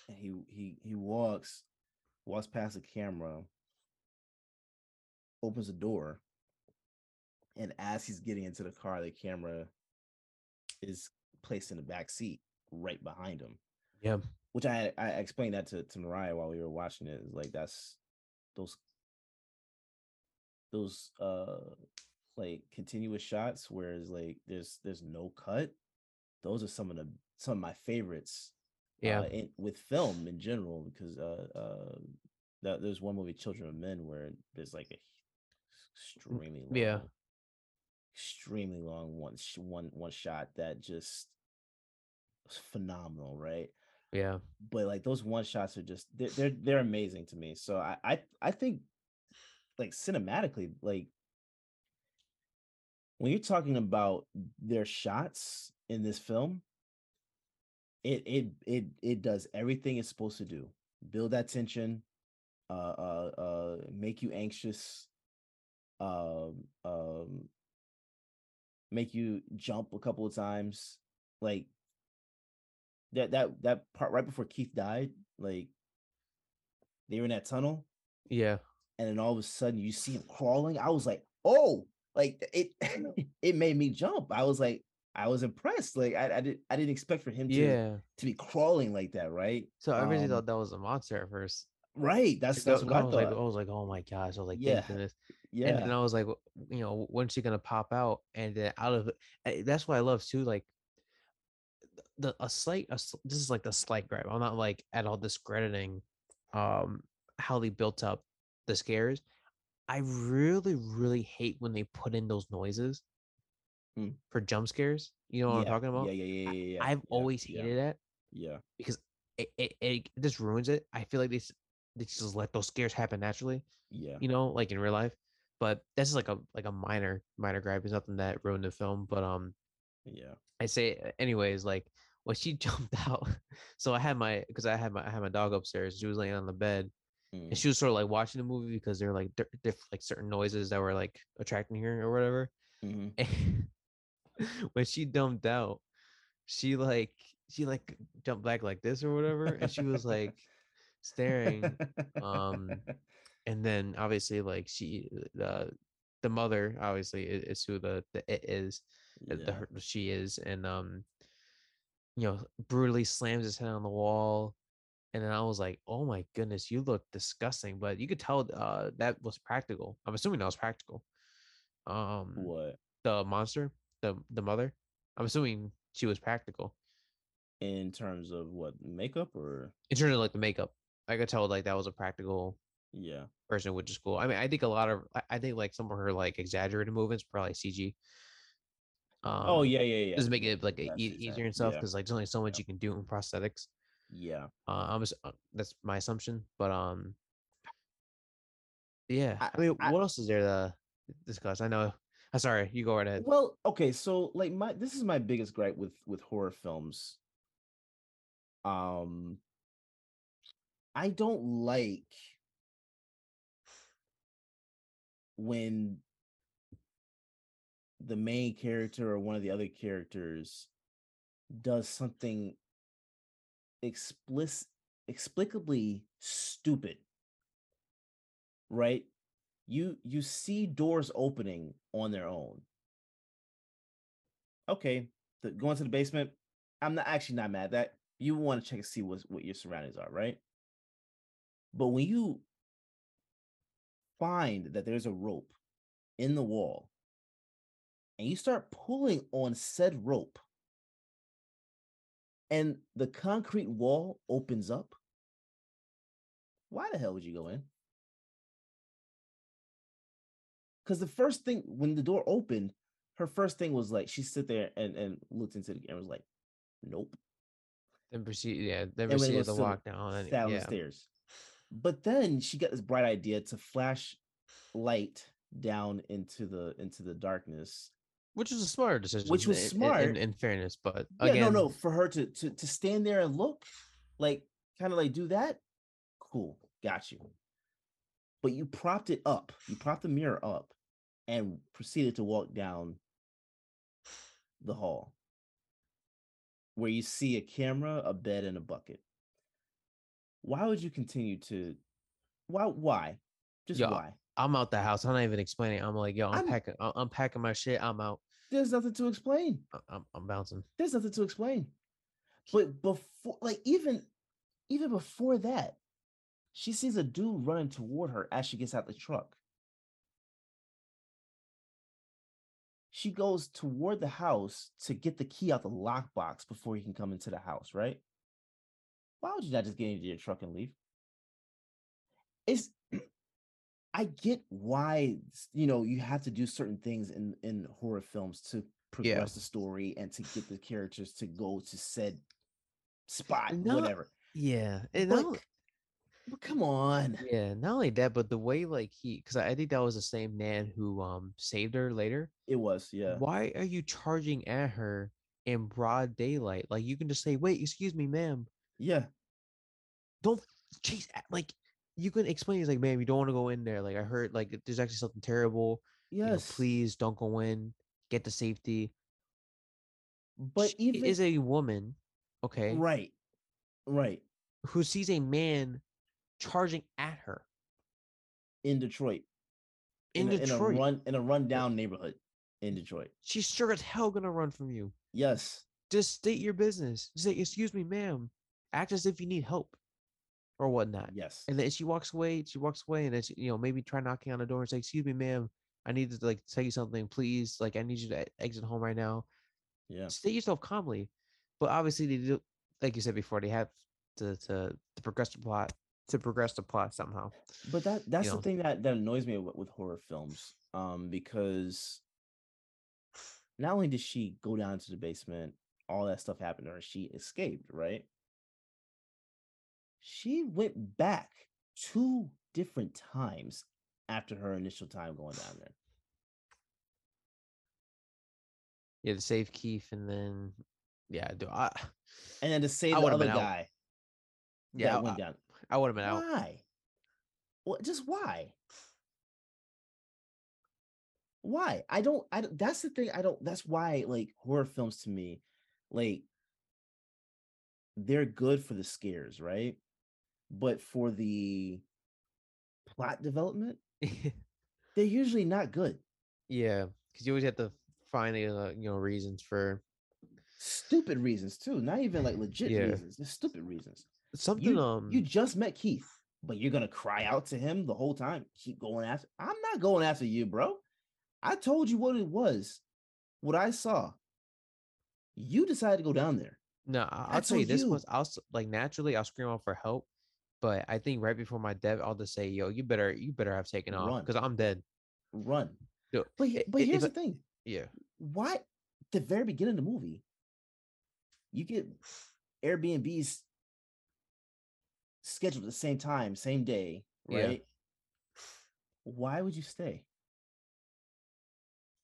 and he he he walks walks past the camera opens the door and as he's getting into the car the camera is placed in the back seat right behind him
yeah,
which I I explained that to to Mariah while we were watching it. Is like that's those those uh like continuous shots, whereas like there's there's no cut. Those are some of the some of my favorites.
yeah,
uh, in, with film in general because uh uh that there's one movie Children of Men where there's like a extremely long,
yeah.
Extremely long one one one shot that just was phenomenal, right?
yeah.
but like those one shots are just they're they're, they're amazing to me. So I, I I think like cinematically, like when you're talking about their shots in this film, it it it it does everything it's supposed to do. Build that tension, uh uh uh make you anxious, um um make you jump a couple of times. Like that that that part right before Keith died, like they were in that tunnel,
Yeah,
and then all of a sudden you see him crawling. I was like, oh, like it it made me jump. I was like, I was impressed. Like I, I didn't I didn't expect for him to
yeah.
to be crawling like that, right?
So I really
Um,
thought that was a monster at first.
Right. That's that's what I
was like. I was like, oh my gosh! I was like,
Yeah, yeah.
And then I was like, you know, when's she gonna pop out? And then out of eh, that's what I love too. Like the a slight, a, this is like the slight gripe. I'm not like at all discrediting um how they built up the scares. I really, really hate when they put in those noises
Hmm.
for jump scares. You know what I'm talking about?
Yeah, yeah, yeah, yeah. yeah,
I've
yeah,
always
yeah.
hated that.
Yeah.
because it, it, it just ruins it. I feel like they they just let those scares happen naturally,
Yeah.
you know, like in real life. But that's just like a like a minor minor gripe. It's nothing that ruined the film. But um,
Yeah.
I say anyways, like when she jumped out. So I had my because I had my I had my dog upstairs. She was laying on the bed,
Mm.
and she was sort of like watching the movie because there were like di- diff, like certain noises that were like attracting her or whatever.
Mhm.
When she dumped out, she like she like jumped back like this or whatever, and she was like staring. Um, and then obviously like she the the mother obviously i- is who the the it is uh, the
Yeah.
her, she is and um you know brutally slams his head on the wall and then i was like oh my goodness you look disgusting but you could tell uh that was practical i'm assuming that was practical um
What?
the monster the the mother i'm assuming she was practical
In terms of what makeup or
in terms of like the makeup i could tell like that was a practical
yeah.
person which is cool i mean i think a lot of i, think like some of her like exaggerated movements probably cg um,
oh yeah, yeah, yeah.
just make it like e- easier and stuff
yeah.
because like there's only so much you can do in prosthetics
Yeah.
uh i'm just, uh, that's my assumption but um yeah i,
I-
mean
I-
what else is there to discuss i know i'm sorry you go right ahead
Well, okay, so like my this is my biggest gripe with with horror films. Um I don't like when the main character or one of the other characters does something explicit explicably stupid right? You you see doors opening on their own. Okay the, going to the basement. I'm not actually not mad at that. You want to check and see what what your surroundings are right but when you find that there's a rope in the wall and you start pulling on said rope and the concrete wall opens up why the hell would you go in? Because the first thing when the door opened her first thing was like she sit there and and looked into the camera was like nope.
Then proceed yeah then
and
proceed
goes
to
to the-
walk down and
down
yeah.
the stairs but then she got this bright idea to flash light down into the into the darkness.
Which was a smart decision
Which was
in- in-
smart.
in, in fairness but
yeah
again
no no for her to to to stand there and look like kind of like do that? Cool got you. But you propped it up you propped the mirror up and proceeded to walk down the hall where you see a camera a bed and a bucket why would you continue to why why just
Yeah,
why
i'm out the house i'm not even explaining i'm like yo i'm,
I'm-
packing I'm, packing my shit i'm out
there's nothing to explain
I'm, I'm bouncing
there's nothing to explain. But before, like even even before that, she sees a dude running toward her as she gets out the truck. She goes toward the house to get the key out the lockbox before he can come into the house, right? Why would you not just get into your truck and leave? It's I get why you know you have to do certain things in in horror films to progress the story and to get the characters to go to said spot,
No,
whatever.
yeah and
But,
not,
but come on,
yeah not only that but the way like he because I, I think that was the same man who um saved her later
it was yeah.
why are you charging at her in broad daylight like you can just say wait excuse me ma'am
Yeah,
don't chase like you can explain it's like ma'am you don't want to go in there like i heard like there's actually something terrible you know,
yes,
please don't go in get the safety.
But
She
even
is a woman okay?
Right, right.
Who sees a man charging at her.
In Detroit,
in,
a,
detroit
in a run in a rundown neighborhood in Detroit.
she's sure as hell gonna run from you.
Yes,
just state your business. Say excuse me ma'am act as if you need help or whatnot
yes,
and then she walks away she walks away and then she, you know maybe try knocking on the door and say excuse me ma'am i need to like tell you something please like i need you to exit home right now
yeah.
Stay yourself calmly but obviously they do like you said before they have to to, to progress the plot to progress the plot somehow
But that that's
know.
the thing that that annoys me with, with horror films, um, because not only did she go down to the basement, all that stuff happened to her, she escaped, right? She went back two different times after her initial time going down there.
Yeah, to save Keith, and then yeah, do I?
And then to save
I
the other
been out.
guy
Yeah,
that went down.
I would have been out.
Why? What? Just why? Why? I don't. I. don't- That's the thing. I don't. That's why like horror films to me, like they're good for the scares, right? But for the plot development, they're usually not good.
yeah, because you always have to find uh, you know reasons for
Stupid reasons too. Not even like legit
Yeah.
reasons. Just stupid reasons.
something.
You,
um,
you just met Keith, but you're gonna cry out to him the whole time. Keep going after. I'm not going after you, bro. I told you what it was, what I saw. You decided to go down there.
No, I- I'll tell you this was I'll like naturally I'll scream out for help, but I think right before my death I'll just say, "Yo, you better you better have taken off because I'm dead."
Run.
Yo,
But but
i-
here's the thing.
Yeah,
Why the very beginning of the movie, you get Airbnbs scheduled at the same time, same day, right? Yeah. Why would you stay?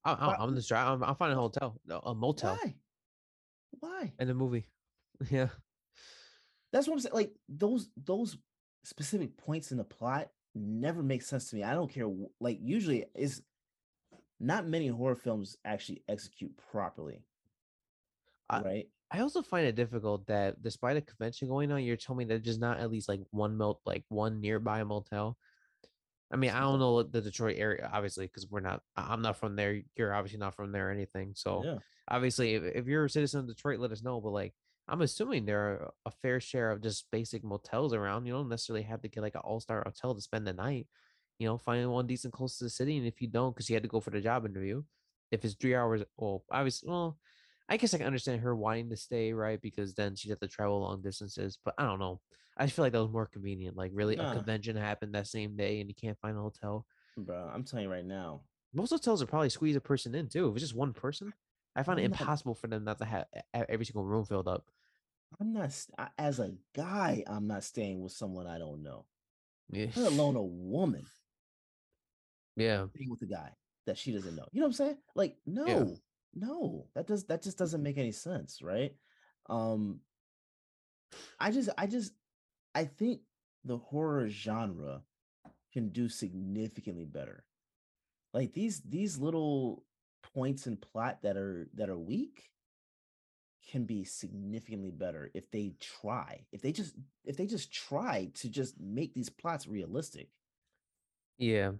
I, I, I'm just trying. I'm, I'm finding a hotel, no, a motel
Why? Why?
in the movie. Yeah,
That's what I'm saying. Like those those specific points in the plot never make sense to me. I don't care. Like usually, is not many horror films actually execute properly.
I-
right?
I also find it difficult that despite a convention going on, you're telling me that there's not at least like one melt, like one nearby motel. I mean, I don't know the Detroit area, obviously, because we're not. I'm not from there. You're obviously not from there or anything. So
yeah.
obviously, if, if you're a citizen of Detroit, let us know. But like, I'm assuming there are a fair share of just basic motels around. You don't necessarily have to get like an all star hotel to spend the night. You know, find one decent close to the city, and if you don't, because you had to go for the job interview, if it's three hours, well, obviously, well, I guess I can understand her wanting to stay, right? Because then she'd have to travel long distances. But I don't know. I just feel like that was more convenient. Like, really,
Nah.
a convention happened that same day, and you can't find a hotel.
Bro, I'm telling you right now.
Most hotels are probably squeeze a person in too. If it's just one person, I find it impossible for them not to have every single room filled up.
I'm not as a guy. I'm not staying with someone I don't know,
Yeah.
let alone a woman
Yeah.
staying with a guy that she doesn't know. You know what I'm saying? Like, no, no, that does that just doesn't make any sense, right? Um, I just, I just, I think the horror genre can do significantly better. Like these these little points in plot that are that are weak can be significantly better if they try. If they just if they just try to just make these plots realistic.
Yeah.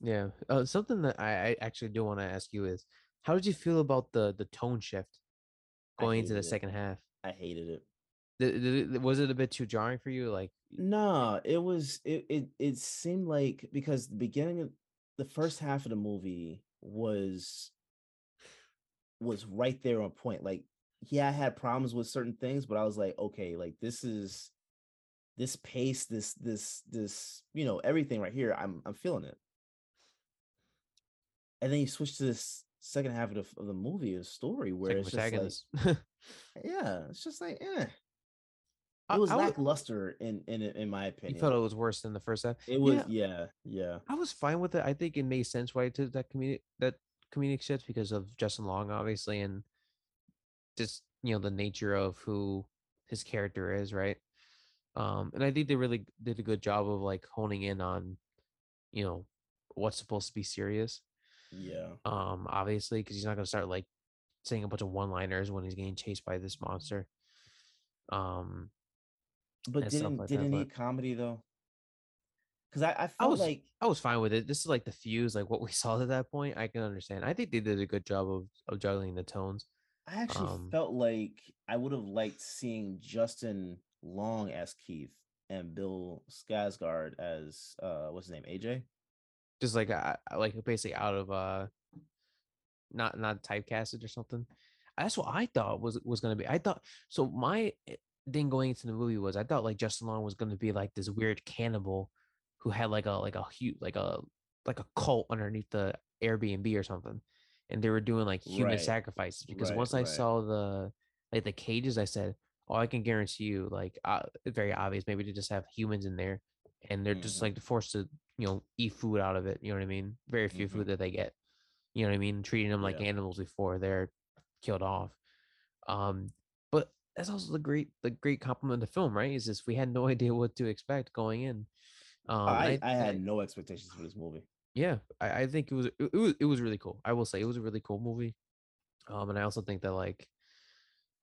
Yeah. Uh, something that I, I actually do want to ask you is how did you feel about the the tone shift going into the
it.
second half?
I hated it.
Did, did it, was it a bit too jarring for you? Like,
No, it was it it it seemed like because the beginning of the first half of the movie was was right there on point. Like, yeah, I had problems with certain things, but I was like, okay, like this is this pace, this this this, you know, everything right here. I'm I'm feeling it. And then you switch to this second half of the of the movie, a story where
second
it's just like, yeah, it's just like, eh. It was
I would-
lackluster in in in my opinion.
you felt it was worse than the first half.
It was
Yeah.
yeah, yeah.
I was fine with it. I think it made sense why it did that community that comedic shift because of Justin Long, obviously, and just you know the nature of who his character is, right? Um, and I think they really did a good job of like honing in on, you know, what's supposed to be serious.
Yeah.
Um, obviously, because he's not gonna start like saying a bunch of one-liners when he's getting chased by this monster. Um,
But didn't
like
didn't
but-
need comedy though? Because I, I
I
felt
was
like
I was fine with it. This is like the fuse, like what we saw at that point. I can understand. I think they did a good job of of juggling the tones.
I actually
um,
felt like I would have liked seeing Justin Long as Keith and Bill Skarsgård as uh what's his name AJ.
just like uh, like basically out of uh not not typecasted or something that's what i thought was was going to be i thought so my eh, thing going into the movie was i thought like justin long was going to be like this weird cannibal who had like a like a huge like a like a cult underneath the airbnb or something and they were doing like human
Right.
sacrifices because
Right,
once i
right.
saw the like the cages i said oh, I can guarantee you, like, uh, very obvious. Maybe they just have humans in there, and they're just
Mhm.
like forced to, you know, eat food out of it. You know what I mean? Very few
Mhm.
food that they get. You know what I mean? Treating them like
Yeah.
animals before they're killed off. Um, but that's also the great, the great compliment of the film, right? Is this we had no idea what to expect going in. Um,
I,
and
I had no expectations for this movie.
yeah, I, I think it was it, it was it was really cool. I will say it was a really cool movie. Um, and I also think that like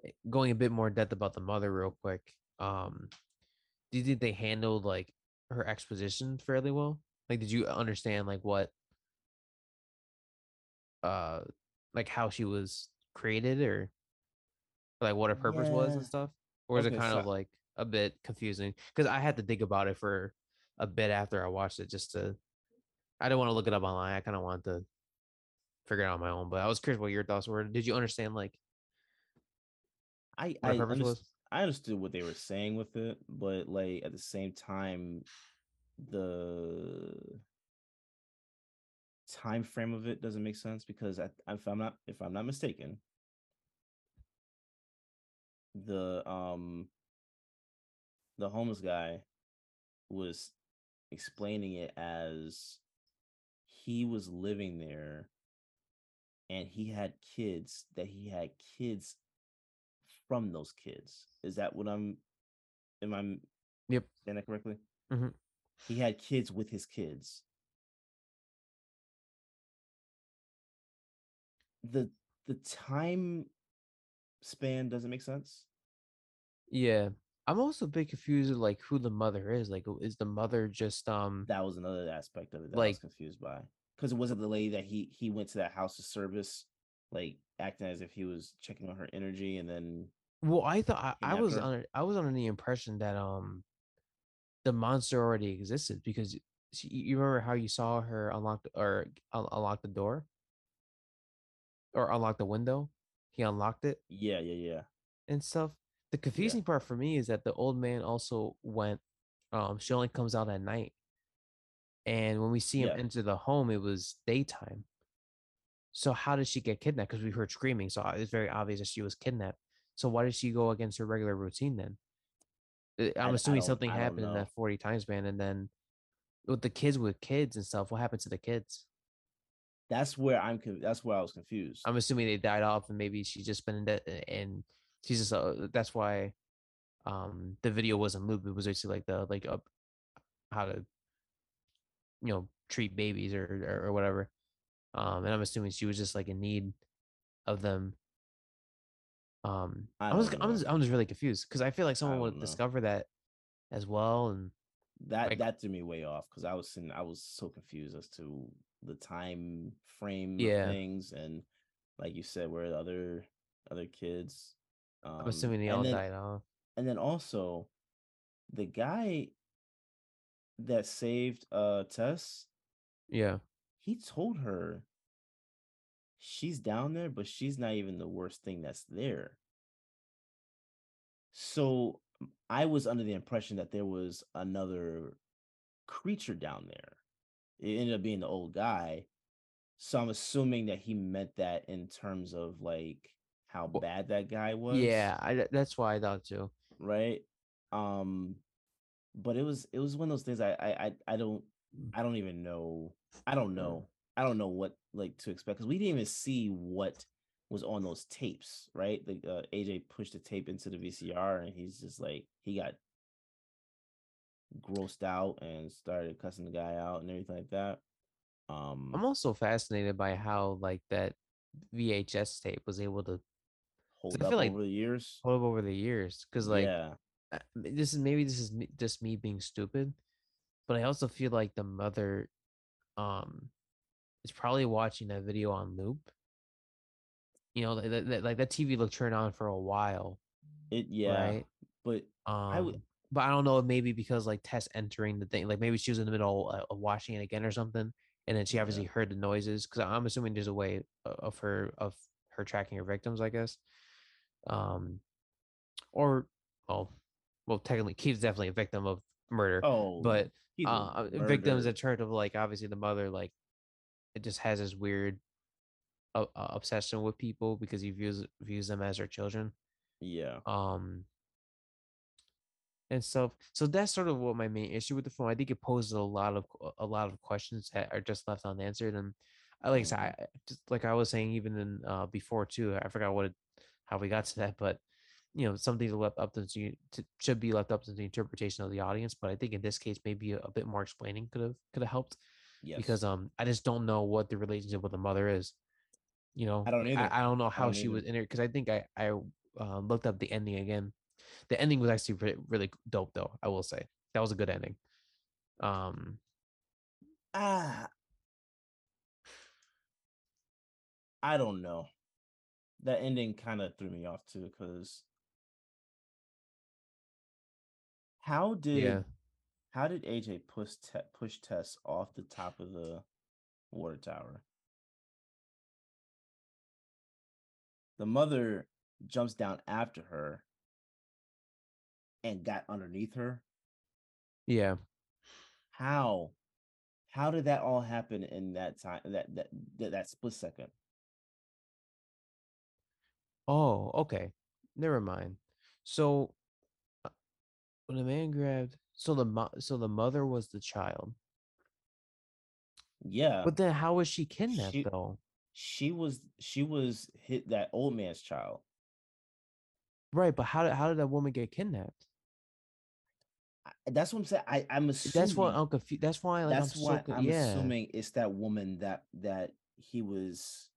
eh, going a bit more in depth about the mother real quick. Um, do you think they handled like her exposition fairly well? Like, did you understand like what uh like how she was created or like what her purpose was and stuff? Or is it kind
so
of like a bit confusing? Because I had to think about it for a bit after I watched it just to I didn't want to look it up online. I kind of wanted to figure it out on my own. But I was curious what your thoughts were. Did you understand like
I I, underst-? I understood what they were saying with it, but like at the same time, the time frame of it doesn't make sense because I, if I'm not if I'm not mistaken, the um the homeless guy was explaining it as he was living there and he had kids that he had kids from those kids. Is that what I'm am I
Yep.
saying that correctly?
Mhm.
He had kids with his kids. The the time span doesn't make sense.
Yeah. I'm also a bit confused with, like who the mother is. Like is the mother just um
That was another aspect of it that I was confused by. Because it wasn't the lady that he he went to that house of service, like acting as if he was checking on her energy, and then
well I thought I, I was
her?
under I was under the impression that um the monster already existed because she, you remember how you saw her unlock or un- unlock the door or unlock the window? He unlocked it.
yeah, yeah, yeah.
and stuff. The confusing part for me is that the old man also went. Um, she only comes out at night, and when we see him
Yeah.
enter the home, it was daytime. So how did she get kidnapped? Because we heard screaming, so it's very obvious that she was kidnapped. So why did she go against her regular routine then? Uh, I'm
I- I
assuming
don't-
something happened in that 40 time span, and then with the kids with kids and stuff, what happened to the kids?
That's where I'm. That's where I was confused.
I'm assuming they died off, and maybe she's just been in and she's just uh, that's why um the video wasn't looped. It was basically like the like up how to you know treat babies or or, or whatever. Um, and I'm assuming she was just like in need of them. Um,
I
I was I'm just, I'm just really confused because I feel like someone would
know.
discover that as well, and
that
like-
that threw me way off because I was sitting, I was so confused as to the time frame
Yeah.
of things and like you said, where the other other kids? Um,
I'm assuming they all
then,
died off.
And then also, the guy that saved uh Tess,
Yeah,
he told her she's down there, but she's not even the worst thing that's there. So I was under the impression that there was another creature down there. It ended up being the old guy. So I'm assuming that he meant that in terms of like how bad that guy was.
yeah, I, that's why I thought too.
Right. Um but it was it was one of those things I I I, I don't I don't even know. I don't know. I don't know what like to expect because we didn't even see what was on those tapes, right? The uh, AJ pushed the tape into the VCR and he's just like he got grossed out and started cussing the guy out and everything like that. Um
I'm also fascinated by how like that VHS tape was able to
hold
I
up
feel like-
over the years.
hold up over the years because like
yeah,
uh, this is maybe this is me, just me being stupid, but I also feel like the mother, um, is probably watching that video on loop. You know, like that, that- like that TV looked turned on for a while,
it yeah,
right?
but
Um,
would-
but I don't know, maybe because like Tess entering the thing, like maybe she was in the middle of, of watching it again or something, and then she
Yeah.
obviously heard the noises. Because I'm assuming there's a way of her of her tracking her victims, I guess. Um, or well, well, technically, Keith's definitely a victim of murder,
oh
but uh, victims in terms of like obviously the mother, like it just has this weird uh, uh, obsession with people because he views views them as her children.
yeah.
Um, and stuff. So that's sort of what my main issue with the film. I think it poses a lot of a lot of questions that are just left unanswered. And like I said, I, just like I was saying even in uh before too. I forgot what it, how we got to that, but you know, some things are left up to, to should be left up to the interpretation of the audience. But I think in this case, maybe a, a bit more explaining could have could have helped
Yes.
because um I just don't know what the relationship with the mother is. You know,
I don't either.
I, I don't know how
don't
she
either.
was in it because I think I I uh, looked up the ending again. The ending was actually really, really dope though. I will say that was a good ending. Um,
ah, I don't know. That ending kind of threw me off too, because how did
yeah,
how did AJ push te- push Tess off the top of the water tower? The mother jumps down after her and got underneath her.
yeah.
How? How did that all happen in that time? That that that, that split second?
Oh, okay. Never mind. So uh, when the man grabbed, so the mo- so the mother was the child,
Yeah,
but then how was she kidnapped
She-
though?
she was she was hit that old man's child.
Right, but how did how did that woman get kidnapped?
I- That's what I'm saying. I I'm assuming
That's what I'm confused. That's why like
that's
I'm
why
so co-
I'm
yeah.
assuming it's that woman that that he was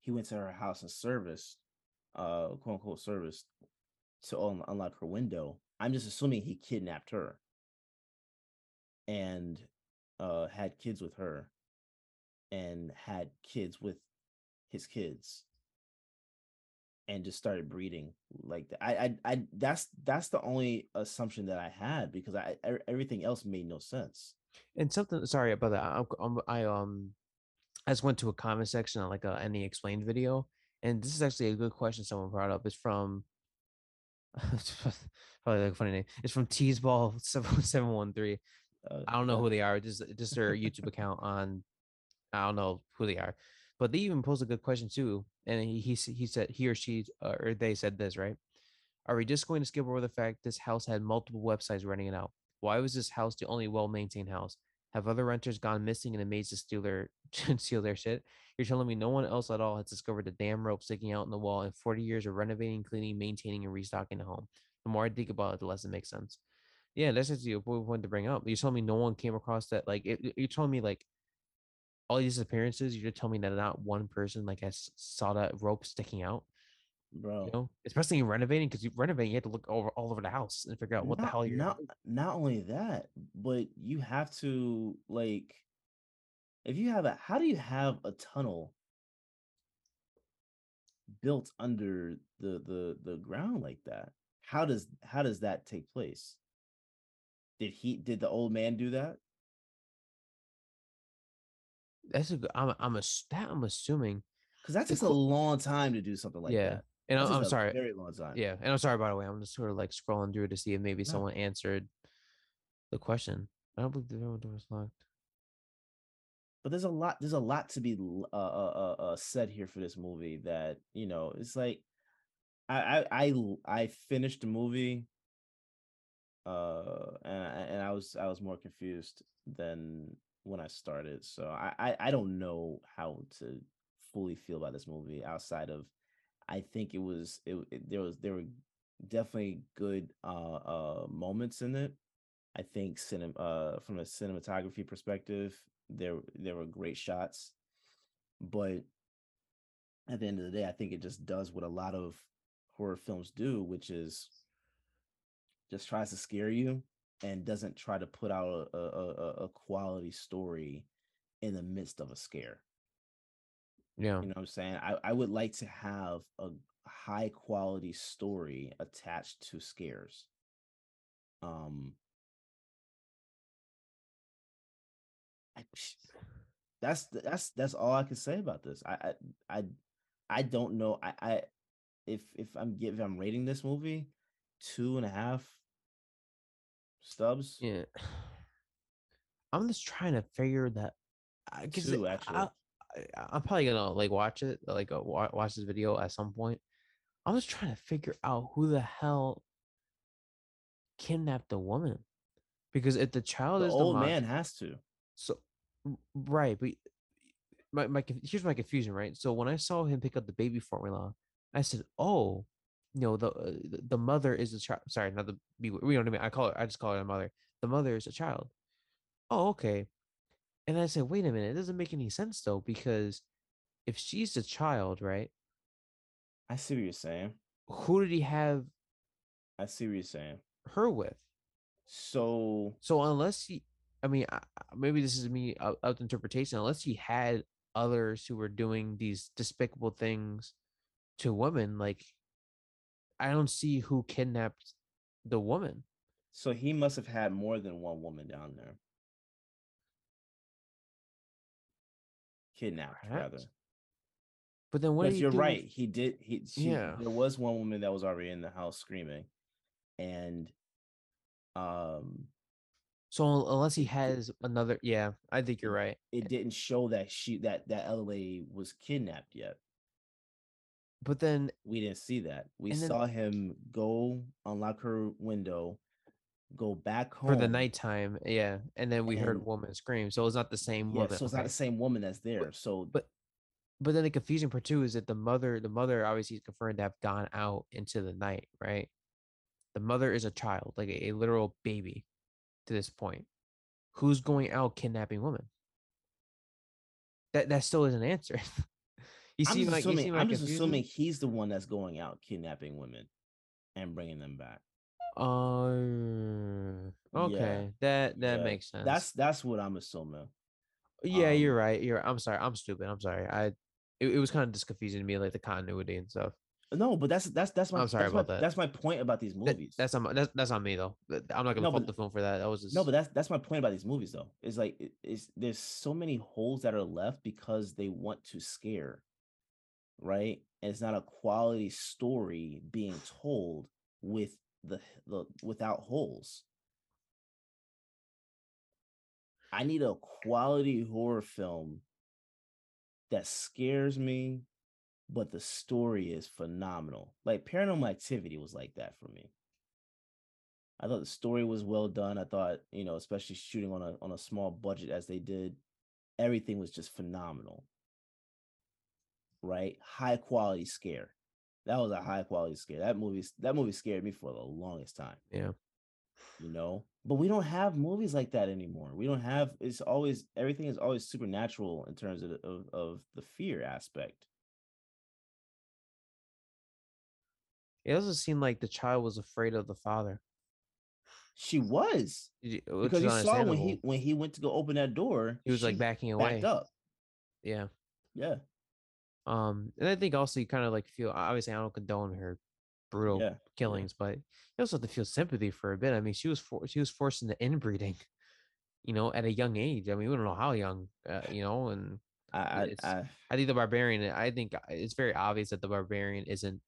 he went to her house and service, uh, quote unquote service to un- unlock her window. I'm just assuming he kidnapped her and uh had kids with her and had kids with his kids and just started breeding like that. I, I I that's that's the only assumption that I had because I e- everything else made no sense.
And something sorry about that. I, I um I just went to a comment section on like a any explained video, and this is actually a good question someone brought up. It's from probably like a funny name. It's from Teasball seven seven one three.
Uh,
I don't know who they are. Just just their YouTube account on. I don't know who they are, but they even posed a good question too. And he he, he said he or she uh, or they said this right. Are we just going to skip over the fact this house had multiple websites renting it out? Why was this house the only well-maintained house? Have other renters gone missing and maids to steal their steal their shit? You're telling me no one else at all has discovered the damn rope sticking out in the wall in 40 years of renovating, cleaning, maintaining, and restocking the home. The more I think about it, the less it makes sense. Yeah, that's actually good point to bring up. You told me no one came across that. Like, it, it- you told me like all these appearances. You're telling me that not one person like has saw that rope sticking out.
Bro.
You know, especially in renovating because you renovating, you have to look over all over the house and figure out what the hell you're.
not not only that, but you have to like if you have a how do you have a tunnel built under the the the ground like that? How does how does that take place? Did he did the old man do that?
That's a good. I'm I'm a that I'm assuming.
Because that takes a long time to do something like
yeah,
that.
And
That
I'm,
takes
I'm
a
sorry.
very long time.
Yeah, and I'm sorry by the way. I'm just sort of like scrolling through to see if maybe
No.
someone answered the question. I don't believe the door door is locked.
but there's a lot there's a lot to be uh, uh, uh, uh, said here for this movie that you know it's like I I I finished the movie uh and I, and I was I was more confused than when I started so I, I I don't know how to fully feel about this movie outside of I think it was it, it there was there were definitely good uh uh moments in it I think cinem- uh, from a cinematography perspective, there there were great shots, but at the end of the day, I think it just does what a lot of horror films do, which is just tries to scare you and doesn't try to put out a, a, a quality story in the midst of a scare.
Yeah,
You know what I'm saying? I, I would like to have a high quality story attached to scares. Um I, that's that's that's all I can say about this. I I I, I don't know. I, I if if I'm gi- if I'm rating this movie two and a half stubs.
yeah. I'm just trying to figure that. I guess
Two, actually.
I, I, I'm probably gonna like watch it, like uh, watch this video at some point. I'm just trying to figure out who the hell kidnapped the woman because if the child
The
is
old
the mon-
man has to.
so right, but my my here's my confusion, right? So when I saw him pick up the baby formula, I said, "Oh, you know, the uh, the- the mother is a child. Sorry, not the be. We don't mean I call it. I just call it a mother. The mother is a child. Oh, okay. And I said, wait a minute, it doesn't make any sense though because if she's a child, right?
I see what you're saying.
Who did he have
I see what you're saying.
her with?
So
So unless he, I mean, maybe this is me out, out interpretation. Unless he had others who were doing these despicable things to women, like I don't see who kidnapped the woman.
so he must have had more than one woman down there. Kidnapped, rather.
But then what? Do with-
right. He did. He she,
Yeah.
There was one woman that was already in the house screaming, and um,
So unless he has another, yeah, I think you're right.
it didn't show that she that that lady was kidnapped yet.
But then
We didn't see that. We
And then-
saw him go unlock her window, go back home
for the nighttime, yeah, and then we heard a woman scream. So it's not the same
Yeah,
woman.
so it's not the same woman that's there. So
but but then the confusing part too is that the mother the mother obviously is confirmed to have gone out into the night right the mother is a child like a, a literal baby to this point who's going out kidnapping women that that still isn't answered you
I'm
seem
just
like you
assuming,
seem
I'm
like
just
confused.
assuming he's the one that's going out kidnapping women and bringing them back.
Uh, okay that that
Yeah,
makes sense
That's that's what I'm assuming.
yeah
um,
you're right you're i'm sorry i'm stupid i'm sorry i it, it was kind of just confusing to me like the continuity and stuff
No, but that's that's that's my
I'm sorry about
my,
that.
That's my point about these
That-
movies.
that's on my- that's, that's on me though i'm not gonna
No,
fault the film for that that was just
no, but that's that's my point about these movies though. Is like it- it's there's so many holes that are left because they want to scare, right? And it's not a quality story being told with the the without holes. I need a quality horror film that scares me, but the story is phenomenal. Like Paranormal Activity was like that for me. I thought the story was well done. I thought, you know, especially shooting on a on a small budget as they did, everything was just phenomenal. Right? High quality scare. That was a high quality scare. That movie that movie scared me for the longest time.
Yeah.
You know? But we don't have movies like that anymore. We don't have it's always everything is always supernatural in terms of the- of, of the fear aspect.
It also seemed like the child was afraid of the father.
she was.
Which
because you saw when he when he went to go open that door
He was like backing away.
backed up.
Yeah.
yeah
Um, and I think also you kind of like feel obviously I don't condone her brutal
yeah
killings, but you also have to feel sympathy for a bit. I mean, she was for, she was forced into inbreeding, you know, at a young age. I mean, we don't know how young, uh, you know, and
I, I, I
I think the barbarian. I think uh, it's very obvious that the barbarian isn't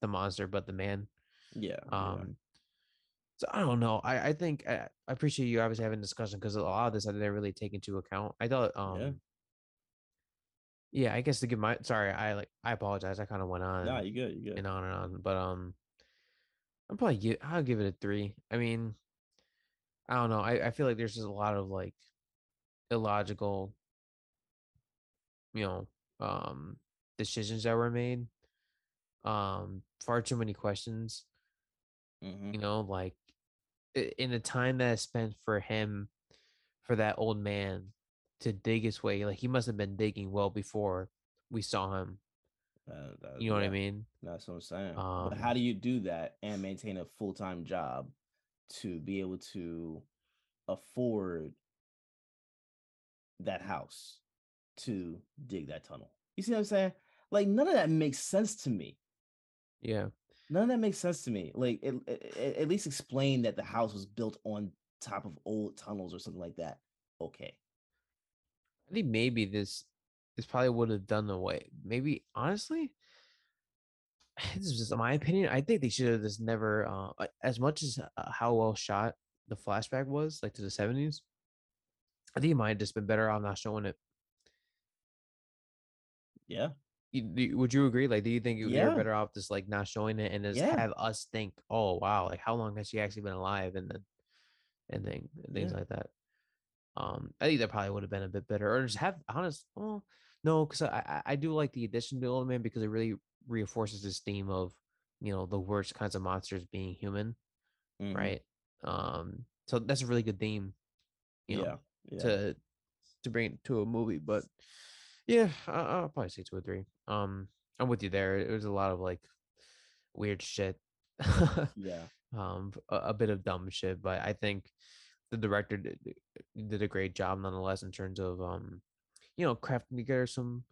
the monster, but the man.
yeah, yeah.
Um, so I don't know. I I think I, I appreciate you obviously having discussion because a lot of this I didn't really take into account. I thought, um, yeah, I guess to give my sorry, I like I apologize. I kind of went on
nah you good you good
and on and on, but um, I'm probably give I'll give it a three. I mean, I don't know. I I feel like there's just a lot of like illogical, you know, um, decisions that were made. Um, far too many questions
Mhm.
you know like in the time that is spent for him for that old man to dig his way like he must have been digging well before we saw him.
Uh, that-
you know what i mean?
that's what i'm saying. But how
Um,
do you do that and maintain a full-time job to be able to afford that house to dig that tunnel? You see what i'm saying? Like none of that makes sense to me.
Yeah.
None of that makes sense to me. Like it, it- it- at least explain that the house was built on top of old tunnels or something like that. Okay
i think maybe this this probably would have done away maybe honestly this is just my opinion i think they should have just never uh as much as uh, how well shot the flashback was like to the 70s i think it might have just been better off not showing it
yeah
You, you- would you agree? Like, do you think you- you're better off just like not showing it and just
Yeah.
have us think, oh wow, like how long has she actually been alive, and then and thing, and things
Yeah.
like that. Um, I think that probably would have been a bit better, or just have honest. Well, no, because I I I do like the addition to Old Man because it really reinforces this theme of you know the worst kinds of monsters being human,
Mhm.
right? Um, so that's a really good theme, you know,
Yeah. Yeah.
to to bring it to a movie. But yeah, I, I'll probably say two or three. Um, I'm with you there. It was a lot of like weird shit.
yeah.
um, a, a bit of dumb shit, but I think the director did, did a great job nonetheless in terms of um, you know, crafting together some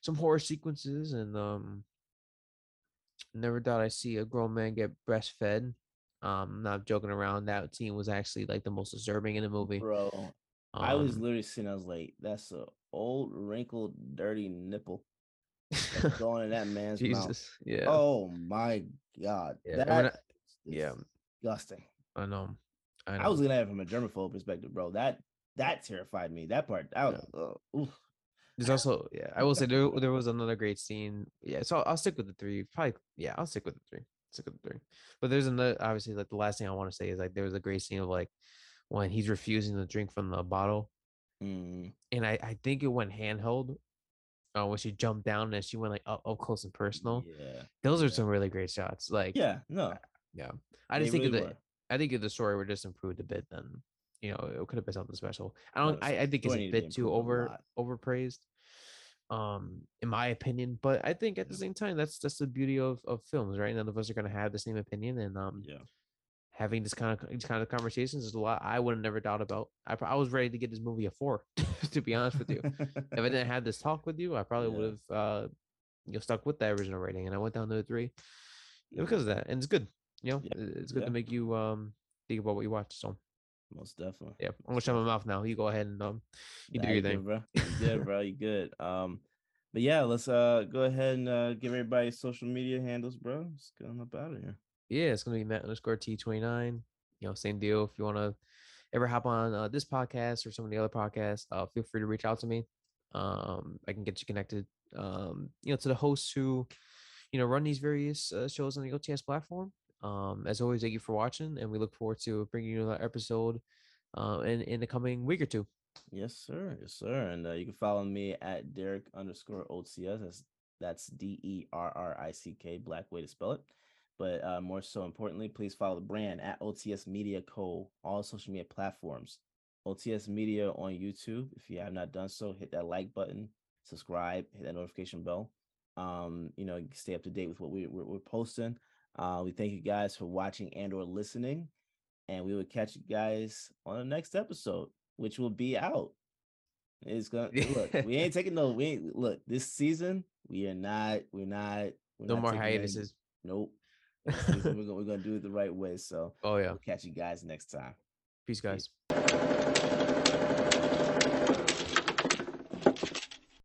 some horror sequences and um. Never thought I'd see a grown man get breastfed. Um, I'm not joking around. That scene was actually like the most disturbing in the movie.
Bro, I was
Um,
literally sitting. I was like, "That's a old, wrinkled, dirty nipple going in that man's mouth."
Jesus, yeah,
Oh my god,
Yeah,
that
I- yeah.
disgusting.
I know. I.
I was looking at it from a germaphobe perspective, bro. That that terrified me. That part, that was, uh.
There's also yeah, I will say there there was another great scene. Yeah, so I'll, I'll stick with the three. Probably yeah, I'll stick with the three. Stick with the three. But there's another obviously like the last thing I want to say is like there was a great scene of like when he's refusing to drink from the bottle,
Mm,
and I I think it went handheld. Uh, when she jumped down and she went like up, up close and personal.
yeah,
Those are
yeah.
some really great shots. Like
yeah, no,
yeah. I
they
just think
really
of the
were.
I think if the story were just improved a bit, then you know it could have been something special. I don't. I, I think it's a
to
bit too over overpraised, um, in my opinion. But I think at the same time, that's that's the beauty of of films, right? None of us are gonna have the same opinion, and um,
Yeah,
having this kind of these kind of conversations is a lot I would have never doubt about. I I was ready to get this movie a four, to be honest with you. if I didn't have this talk with you, I probably
Yeah.
would have uh, you know, stuck with the original rating, and I went down to a three because of that, and it's good. You know,
Yeah.
it's good
Yeah.
to make you um think about what you watch. So
most definitely.
yeah, I'm gonna shut my mouth now. You go ahead and um, you
Nah,
do your thing.
bro. You good, bro. You good. Um, but yeah, let's uh go ahead and uh give everybody social media handles, bro. Let's get on up out of here.
Yeah, it's gonna be Matt underscore T twenty nine. You know, same deal. If you wanna ever hop on uh, this podcast or some of the other podcasts, uh, feel free to reach out to me. Um, I can get you connected. Um, you know, to the hosts who, you know, run these various uh, shows on the OTS platform. Um, as always, thank you for watching, and we look forward to bringing you another episode, uh, in in the coming week or two.
Yes, sir. Yes, sir. And uh, you can follow me at Derrick underscore. That's that's D E R R I C K, black way to spell it. But uh, more so importantly, please follow the brand at OTS Media Co. All social media platforms. OTS Media on YouTube. If you have not done so, hit that like button, subscribe, hit that notification bell. Um, you know, stay up to date with what we, we're, we're posting. Uh, we thank you guys for watching and or listening, and we will catch you guys on the next episode, which will be out. It's gonna look. We ain't taking no. We ain't look. This season, we are not. We're not. We're
No
not
more
taking any-
hiatuses.
Nope. We're gonna we're gonna do it the right way. So
Oh yeah,
we'll catch you guys next time.
peace, guys.
Peace.